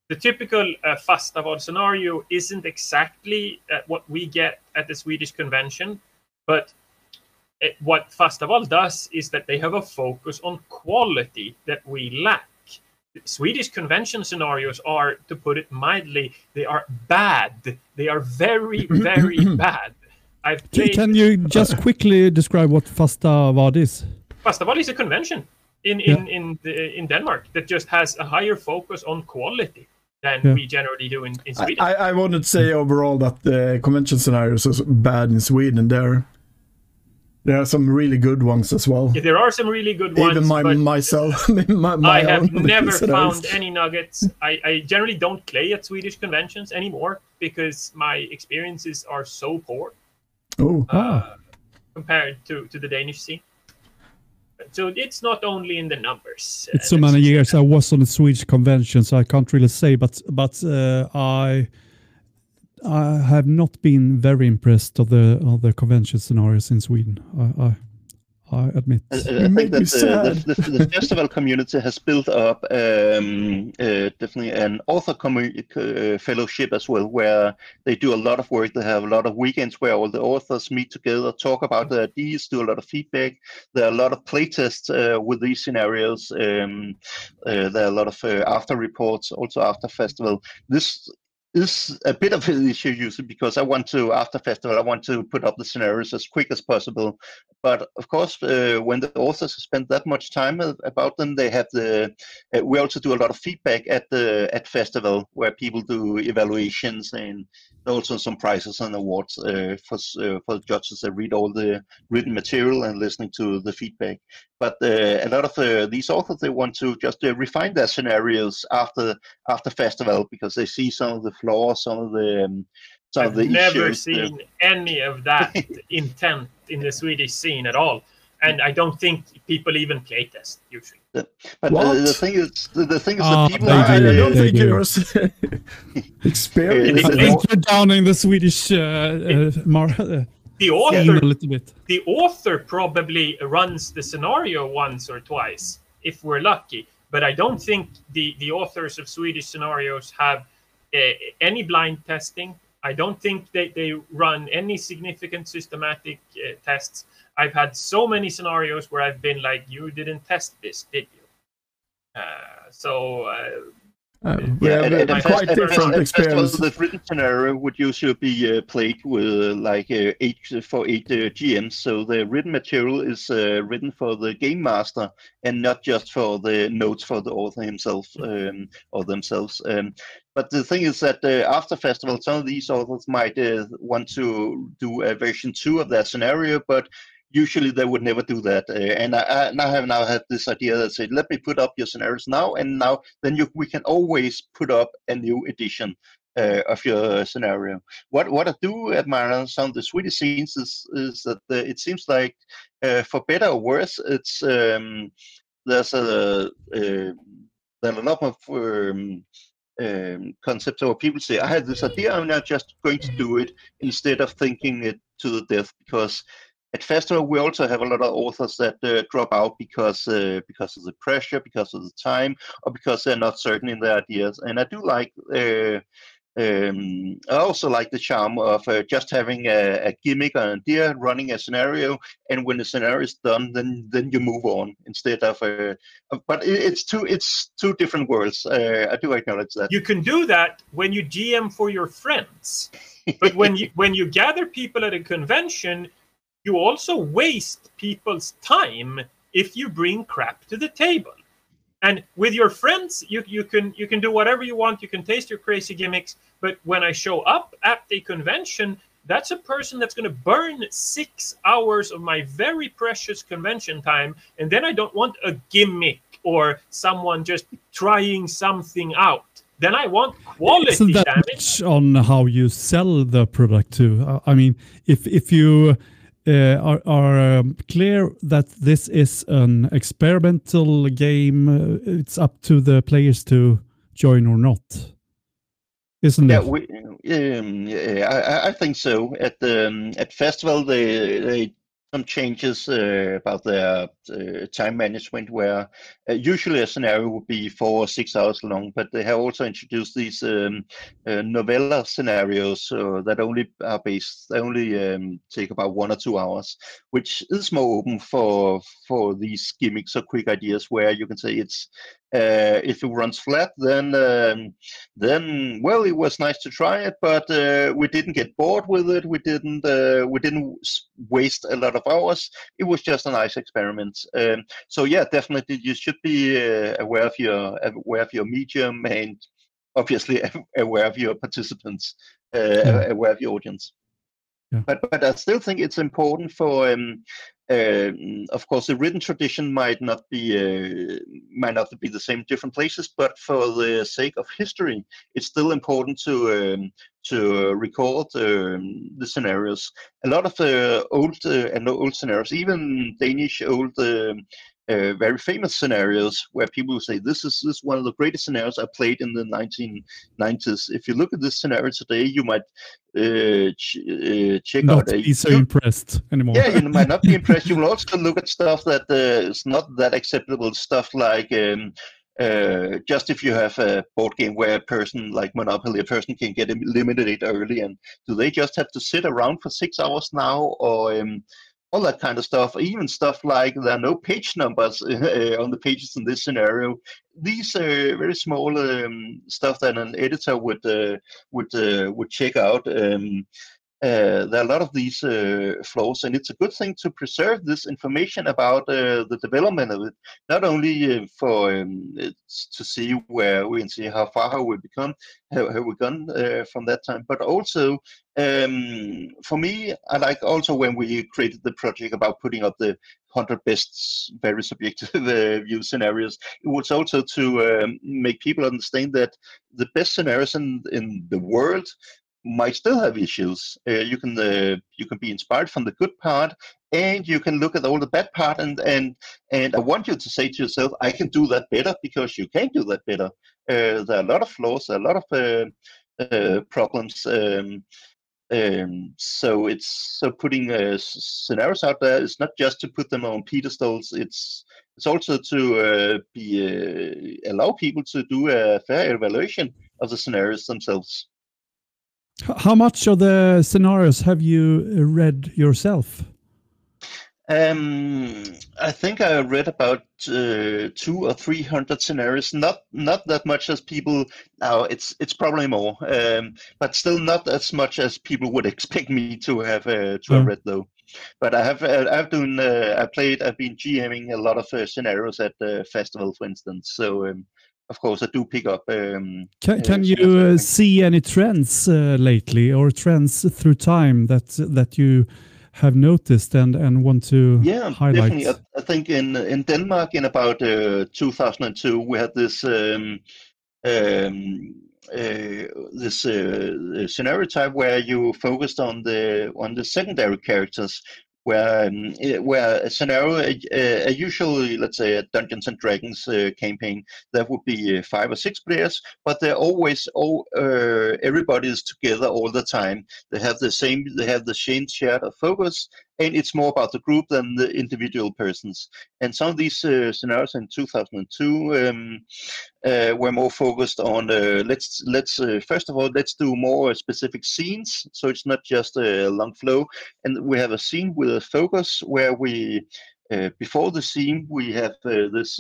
the typical uh, Fastaval scenario isn't exactly uh, what we get at the Swedish convention, but it, what Fastaval does is that they have a focus on quality that we lack. Swedish convention scenarios are, to put it mildly, they are bad. They are very, very bad. I've played... Can you just quickly describe what Fastaval is? Fastaval is a convention in in yeah. in the, in Denmark that just has a higher focus on quality than yeah. we generally do in, in Sweden. I, I wouldn't say overall that the convention scenarios are bad in Sweden. There, there are some really good ones as well. Yeah, there are some really good ones. Even my myself, my, my I have never found any nuggets. I, I generally don't play at Swedish conventions anymore because my experiences are so poor. Oh, ah. compared to to the Danish sea. So it's not only in the numbers. Uh, it's so many years I was on a Swedish convention, so I can't really say. But but uh, I I have not been very impressed of the of the convention scenarios in Sweden. I, I I admit. I, I think that the, the, the, Fastaval community has built up um, uh, definitely an author uh, fellowship as well, where they do a lot of work. They have a lot of weekends where all the authors meet together, talk about their ideas, do a lot of feedback. There are a lot of playtests uh, with these scenarios. Um, uh, there are a lot of uh, after reports also after Fastaval. This is a bit of an issue usually because I want to after Fastaval I want to put up the scenarios as quick as possible. But of course, uh, when the authors spend that much time about them, they have the. Uh, we also do a lot of feedback at the at Fastaval where people do evaluations and also some prizes and awards uh, for uh, for judges that read all the written material and listening to the feedback. But uh, a lot of uh, these authors they want to just refine their scenarios after after Fastaval because they see some of the flaws, some of the um, some I've of the never issues. seen any of that intent in the Swedish scene at all, and I don't think people even playtest usually. But What? the thing is, the, the thing is, Ah, the people they are, I do, don't think do. you're experienced. I the- think you're down in the Swedish uh, uh, mar- uh, The author a little bit. the author probably runs the scenario once or twice if we're lucky but i don't think the the authors of swedish scenarios have uh, any blind testing i don't think they, they run any significant systematic uh, tests i've had so many scenarios where i've been like you didn't test this did you uh, so uh, Uh, we Yeah, have and, and quite first, different at experience. the written scenario would usually be uh, played with uh, like uh, eight for eight uh, GMs. So the written material is uh, written for the game master and not just for the notes for the author himself um, or themselves. Um, but the thing is that uh, after Fastaval, some of these authors might uh, want to do a version two of their scenario, but usually they would never do that. Uh, and I, I have now had this idea that said, let me put up your scenarios now, and now then you we can always put up a new edition uh, of your scenario. What what I do admire on some of the Swedish scenes is is that the, it seems like uh, for better or worse, it's um, there's a uh, there a lot of um, um, concepts or people say, I had this idea, I'm now just going to do it instead of thinking it to the death because at Fastaval we also have a lot of authors that uh, drop out because uh, because of the pressure because of the time or because they're not certain in their ideas. And i do like uh, um, I also like the charm of uh, just having a, a gimmick, an idea, running a scenario, and when the scenario is done, then then you move on instead of. Uh, but it, it's two it's two different worlds. Uh, I do acknowledge that. you can do that when you gm for your friends but when you when you gather people at a convention you also waste people's time if you bring crap to the table and with your friends you, you can you can do whatever you want. You can taste your crazy gimmicks. But when i show up at the convention that's a person that's going to burn six hours of my very precious convention time. And then i don't want a gimmick or someone just trying something out. Then i want quality Isn't that much on how you sell the product too? I mean, if if you uh, are, are um, clear that this is an experimental game, uh, it's up to the players to join or not, isn't Yeah, it? we, um, yeah, I, I- think so. At the um, at Fastaval, they they some changes uh, about their uh, time management, where uh, usually a scenario would be four or six hours long, but they have also introduced these um, uh, novella scenarios uh, that only are based, they only um, take about one or two hours, which is more open for for these gimmicks or quick ideas, where you can say it's uh, if it runs flat, then um, then well it was nice to try it but uh, we didn't get bored with it. We didn't uh, we didn't waste a lot of hours. It was just a nice experiment. Um, so yeah definitely you should be uh, aware of your aware of your medium and obviously aware of your participants uh, Yeah. aware of your audience Yeah. but but I still think it's important for um, um, of course the written tradition might not be uh, might not be the same different places but for the sake of history it's still important to um, to uh, record um, the scenarios a lot of the old uh, and old scenarios even danish old um, uh, very famous scenarios where people say this is this is one of the greatest scenarios I played in the 1990s. If you look at this scenario today, you might uh, ch- uh, check Not out a be so YouTube impressed anymore. yeah, you might not be impressed. You will also look at stuff that uh, is not that acceptable. Stuff like um, uh, just if you have a board game where a person like Monopoly, a person can get eliminated early, and do they just have to sit around for six hours now, or um, all that kind of stuff? Even stuff like there are no page numbers uh, on the pages in this scenario. These are very small um, stuff that an editor would uh, would uh, would check out. Um, uh, there are a lot of these uh, flaws, and it's a good thing to preserve this information about uh, the development of it, not only uh, for um, to see where we can see how far have we become, have, have we gone uh, from that time, but also um, for me, I like also when we created the project about putting up the 100 best very subjective uh, view scenarios. It was also to um, make people understand that the best scenarios in, in the world might still have issues. Uh, you can uh, you can be inspired from the good part and you can look at all the bad part and and and I want you to say to yourself, I can do that better because you can do that better. Uh, there are a lot of flaws, a lot of uh, uh, problems. Um, um, so it's so putting uh, scenarios out there is not just to put them on pedestals. It's it's also to be allow people to do a fair evaluation of the scenarios themselves. How much of the scenarios have you read yourself? Um, I think I read about uh, two or three hundred scenarios. Not not that much as people now. It's it's probably more, um, but still not as much as people would expect me to have uh, to have read though. But I have uh, I've done uh, I played I've been GMing a lot of uh, scenarios at the Fastaval, for instance. So um, of course I do pick up. Um, can uh, can you see any trends lately or trends through time that that you have noticed and and want to yeah highlight? definitely I, I think in in denmark in about uh, 2002 we had this um, um, uh, this uh, scenario type where you focused on the on the secondary characters where um, where a scenario, a, a, usually let's say a Dungeons and Dragons uh, campaign, there would be uh, five or six players, but they're always all uh, everybody is together all the time. They have the same, they have the same shared focus, and it's more about the group than the individual persons. And some of these uh, scenarios in 2002 um, uh, were more focused on uh, let's let's uh, first of all let's do more specific scenes, so it's not just a long flow. And we have a scene with a focus where we. Uh, before the scene, we have uh, this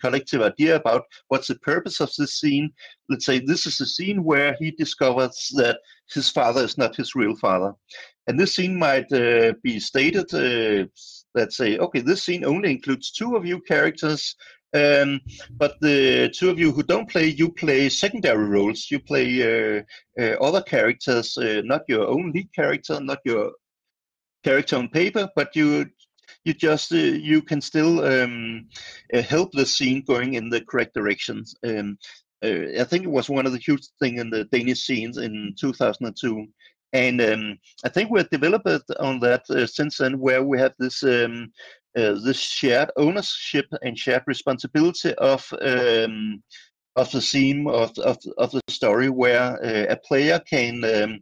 collective idea about what's the purpose of this scene. Let's say this is a scene where he discovers that his father is not his real father. And this scene might uh, be stated uh, that say, okay, this scene only includes two of you characters, um, but the two of you who don't play, you play secondary roles. You play uh, uh other characters, uh, not your own lead character, not your character on paper, but you you just uh, you can still um, help the scene going in the correct directions. Um, I think it was one of the huge thing in the Danish scenes in 2002 and um, I think we've developed on that uh, since then, where we have this um, uh, this shared ownership and shared responsibility of um, of the theme of, of, of the story, where uh, a player can um,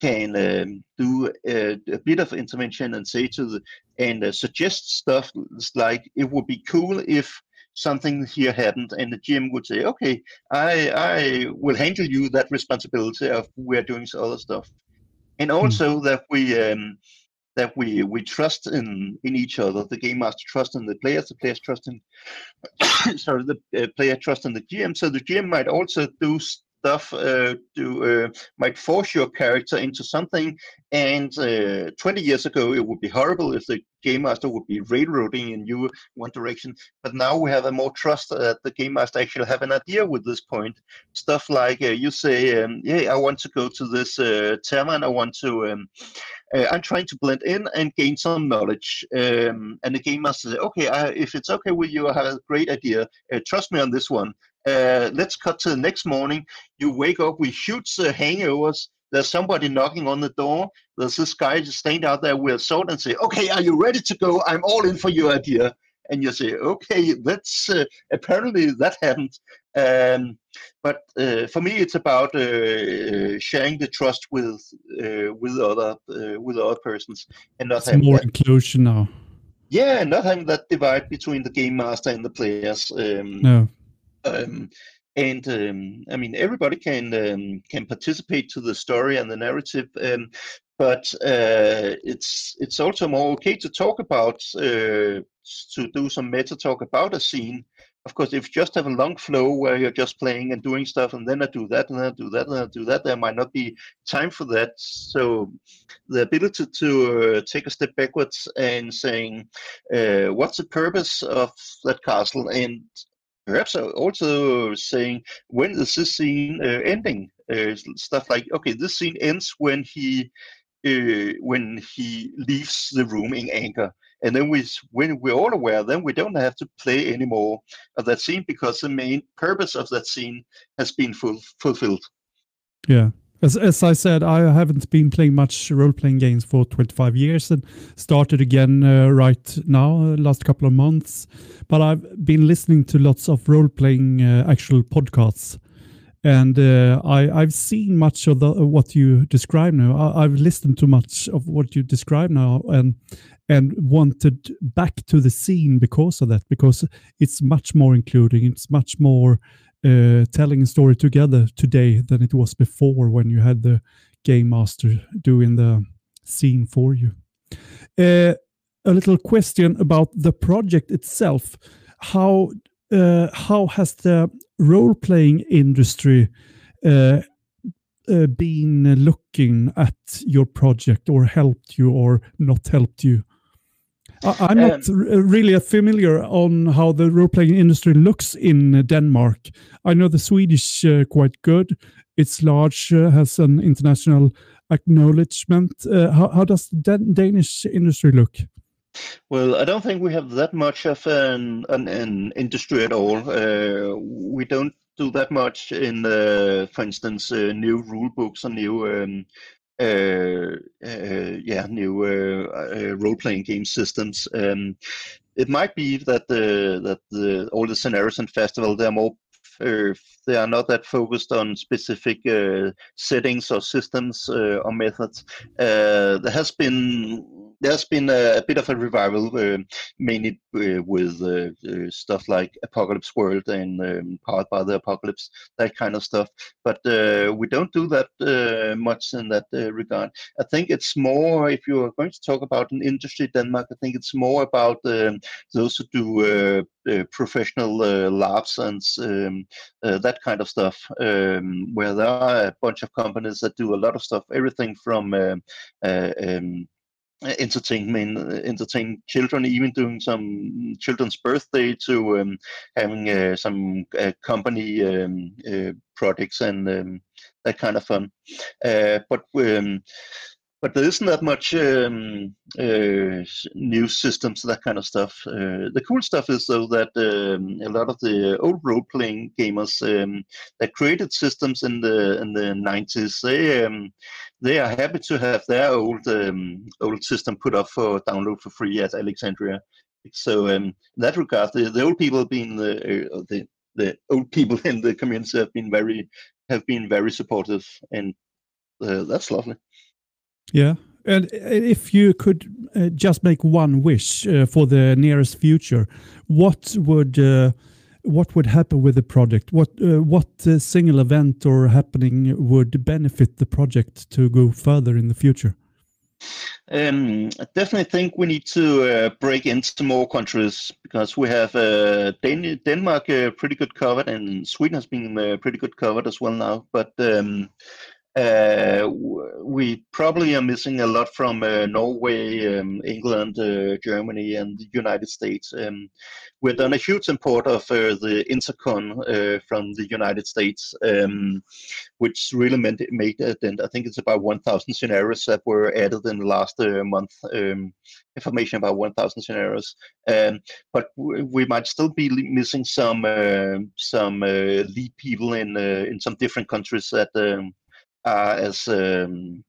can um, do a, a, bit of intervention and say to the and uh, suggest stuff like it would be cool if something here happened and the GM would say okay i i will handle you that responsibility of we're doing other stuff and hmm. also mm. that we um, that we we trust in in each other. The game master trust in the players, the players trust in sorry, the uh, player trust in the GM. So the GM might also do stuff uh, uh, might force your character into something. And uh, 20 years ago, it would be horrible if the game master would be railroading in you one direction. But now we have a more trust that the game master actually have an idea with this point. Stuff like uh, you say, um, "Yeah, I want to go to this uh, tavern. I want to." Um, uh, I'm trying to blend in and gain some knowledge. Um, and the game master says, okay, I, if it's okay with you, I have a great idea. Uh, trust me on this one. Uh, let's cut to the next morning. You wake up with huge uh, hangovers. There's somebody knocking on the door. There's this guy just standing out there with a sword and say, "Okay, are you ready to go? I'm all in for your idea." And you say, "Okay, that's uh, apparently that happened." Um, but uh, for me, it's about uh, sharing the trust with uh, with other with other persons and not it's having more that, inclusion now. Yeah, not having that divide between the game master and the players. Um, no um, and um, I mean, everybody can um, can participate to the story and the narrative, um, but uh, it's it's also more okay to talk about uh, to do some meta talk about a scene. Of course, if you just have a long flow where you're just playing and doing stuff, and then I do that, and I do that, and I do that, there might not be time for that. So, the ability to uh, take a step backwards and saying, uh, "What's the purpose of that castle?" and perhaps also saying when is this scene uh, ending? Uh, stuff like okay, this scene ends when he uh, when he leaves the room in anger, and then we when we're all aware, then we don't have to play anymore of that scene because the main purpose of that scene has been full, fulfilled. Yeah. As, as I said, I haven't been playing much role playing games for 25 years and started again uh, right now, uh, last couple of months. But I've been listening to lots of role playing uh, actual podcasts. And uh, I, I've seen much of the, what you describe now. I, I've listened to much of what you describe now, and and wanted back to the scene because of that. Because it's much more including. It's much more uh, telling a story together today than it was before when you had the game master doing the scene for you. Uh, a little question about the project itself. How uh, how has the role playing industry uh, uh, been looking at your project or helped you or not helped you? I, am not um, really familiar on how the role playing industry looks in Denmark. I know the Swedish uh, quite good. It's large, uh, has an international acknowledgement. Uh, how, how, does the Danish industry look? Well, I don't think we have that much of an an, an industry at all. Uh, we don't do that much in, uh, for instance, uh, new rule books or new um, uh, uh, yeah, new uh, role-playing game systems. Um, it might be that the that the all the scenarios and festival they're more uh, they are not that focused on specific uh, settings or systems uh, or methods. there has been there's been a, a, bit of a revival, uh, mainly uh, with uh, stuff like Apocalypse World and um, Powered by the Apocalypse, that kind of stuff. But we don't do that much in that regard. I think it's more, if you're going to talk about an industry Denmark, I think it's more about um, those who do uh, professional uh, larps and um, uh, that kind of stuff, um, where there are a bunch of companies that do a lot of stuff, everything from um entertainment, entertain children, even doing some children's birthday to um, having uh, some uh, company um, uh, projects and um, that kind of fun. but but there isn't that much um, uh, new systems, that kind of stuff. Uh, the cool stuff is though that um, a lot of the old role-playing gamers um, that created systems in the in the 90s, they um, they are happy to have their old um, old system put up for download for free at Alexandria. So um, in that regard, the, the old people being the uh, the the old people in the community have been very have been very supportive, and uh, that's lovely. Yeah. And if you could uh, just make one wish uh, for the nearest future, what would uh, what would happen with the project? What uh, what uh, single event or happening would benefit the project to go further in the future? Um, I definitely think we need to uh, break into more countries because we have Dan Denmark pretty good covered, and Sweden has been pretty good covered as well now. But um, uh, we probably are missing a lot from uh, Norway, um, England, uh, Germany, and the United States. Um, we've done a huge import of uh, the Intercon uh, from the United States, um, which really meant it made a dent. I think it's about 1,000 scenarios that were added in the last uh, month. Um, information about 1,000 scenarios, um, but we might still be missing some some lead people in in some different countries that. Are as um,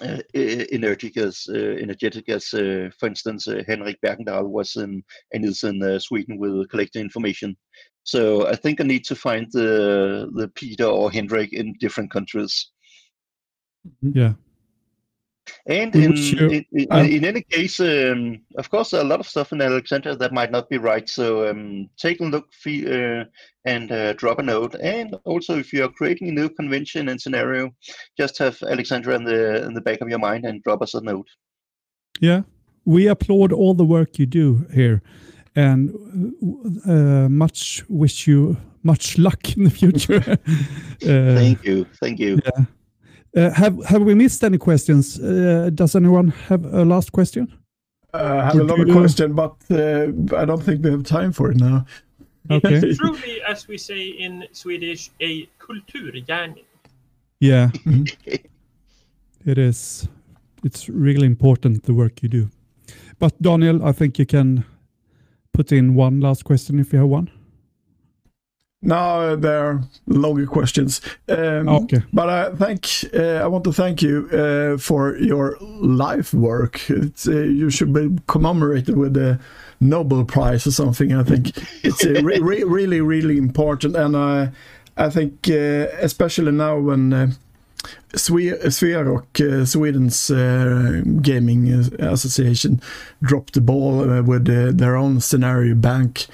uh, energetic as uh, energetic as, uh, for instance, uh, Henrik Bergendahl was in and is in uh, Sweden with collecting information. So I think I need to find the the Peter or Henrik in different countries. Yeah, and in, in, in, um, in, any case, um, of course, a lot of stuff in Alexandria that might not be right. So um, take a look uh, and uh, drop a note. And also, if you're creating a new convention and scenario, just have Alexandria in the in the back of your mind and drop us a note. Yeah, we applaud all the work you do here, and uh, much wish you much luck in the future. uh, thank you, thank you. Yeah. Uh, have have we missed any questions? Uh, does anyone have a last question? Uh, I have another question, but uh, I don't think we have time for it now. Okay. It is truly, as we say in Swedish, a kulturgärning. Yeah, it is. It's really important the work you do. But Daniel, I think you can put in one last question if you have one. No, there are longer questions. Um, Okay. But I thank uh, I want to thank you uh, for your life work. It's, uh, you should be commemorated with a Nobel Prize or something. I think it's uh, re- re- really really important, and I I think uh, especially now when. Uh, Sverok, uh, Sweden's uh, gaming association, dropped the ball uh, with their own scenario bank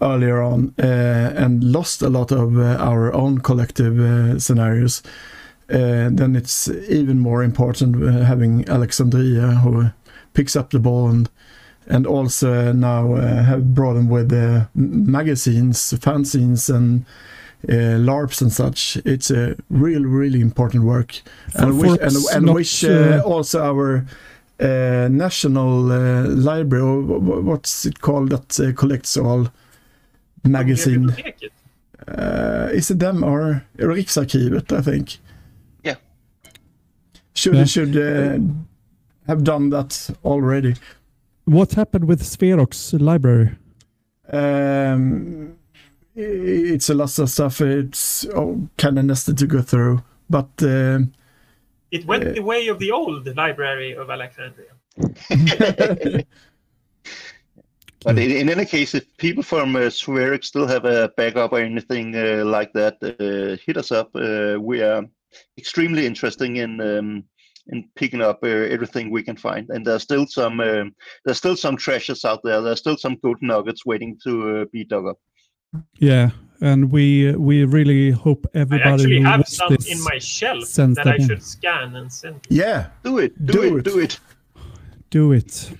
earlier on uh, and lost a lot of uh, our own collective uh, scenarios. Then it's even more important having Alexandria who picks up the ball and and also now uh, have brought them with uh, magazines, fanzines, and uh, LARPs and such. It's a real, really important work. and For- wish, and, and not, wish uh, also our national library, or wh- wh- what's it called, that collects all magazine. Uh, is it them or Riksarkivet, I think? Yeah. Should Yeah. should uh, have done that already. What happened with Sverok's library? Um, it's a lot of stuff. It's oh, kind of nasty to go through, but uh, It went Uh, the way of the old library of Alexandria. But in, in any case, if people from uh, Sverok still have a backup or anything uh, like that, uh, hit us up. Uh, we are extremely interesting in um, in picking up uh, everything we can find, and there's still some um there's still some treasures out there. There's still some good nuggets waiting to uh, be dug up. Yeah, and we we really hope everybody. I everybody actually who have watched some in my shelf sends that I should scan and send. yeah. Do it, do, Do it, it. do it. do it,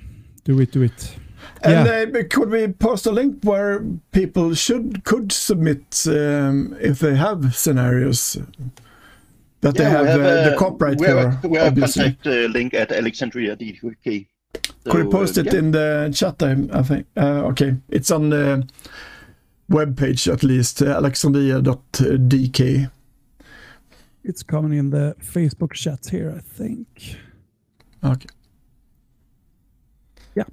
do it, do it. And Yeah. uh, could we post a link where people should could submit um, if they have scenarios that they have, have uh, a, the copyright we have for? a, we have a contact uh, link at Alexandria DK. Could you post it yeah. in the chat? I, I think. Uh, okay, it's on the web page at least. Uh, Alexandria.dk. It's coming in the Facebook chat here, I think. Okay. Yeah.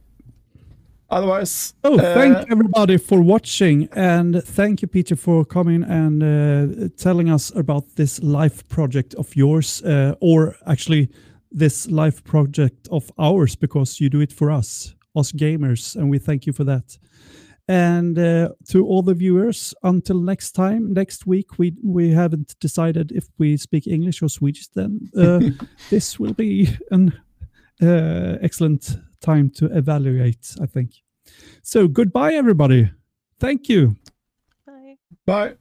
Otherwise, Oh, uh, thank everybody for watching, and thank you, Peter, for coming and uh, telling us about this life project of yours, uh, or actually this life project of ours, because you do it for us, us gamers, and we thank you for that. And uh, to all the viewers, until next time, next week, we we haven't decided if we speak English or Swedish. Then uh, this will be an uh, excellent time to evaluate, I think. So goodbye, everybody. Thank you. Bye. bye.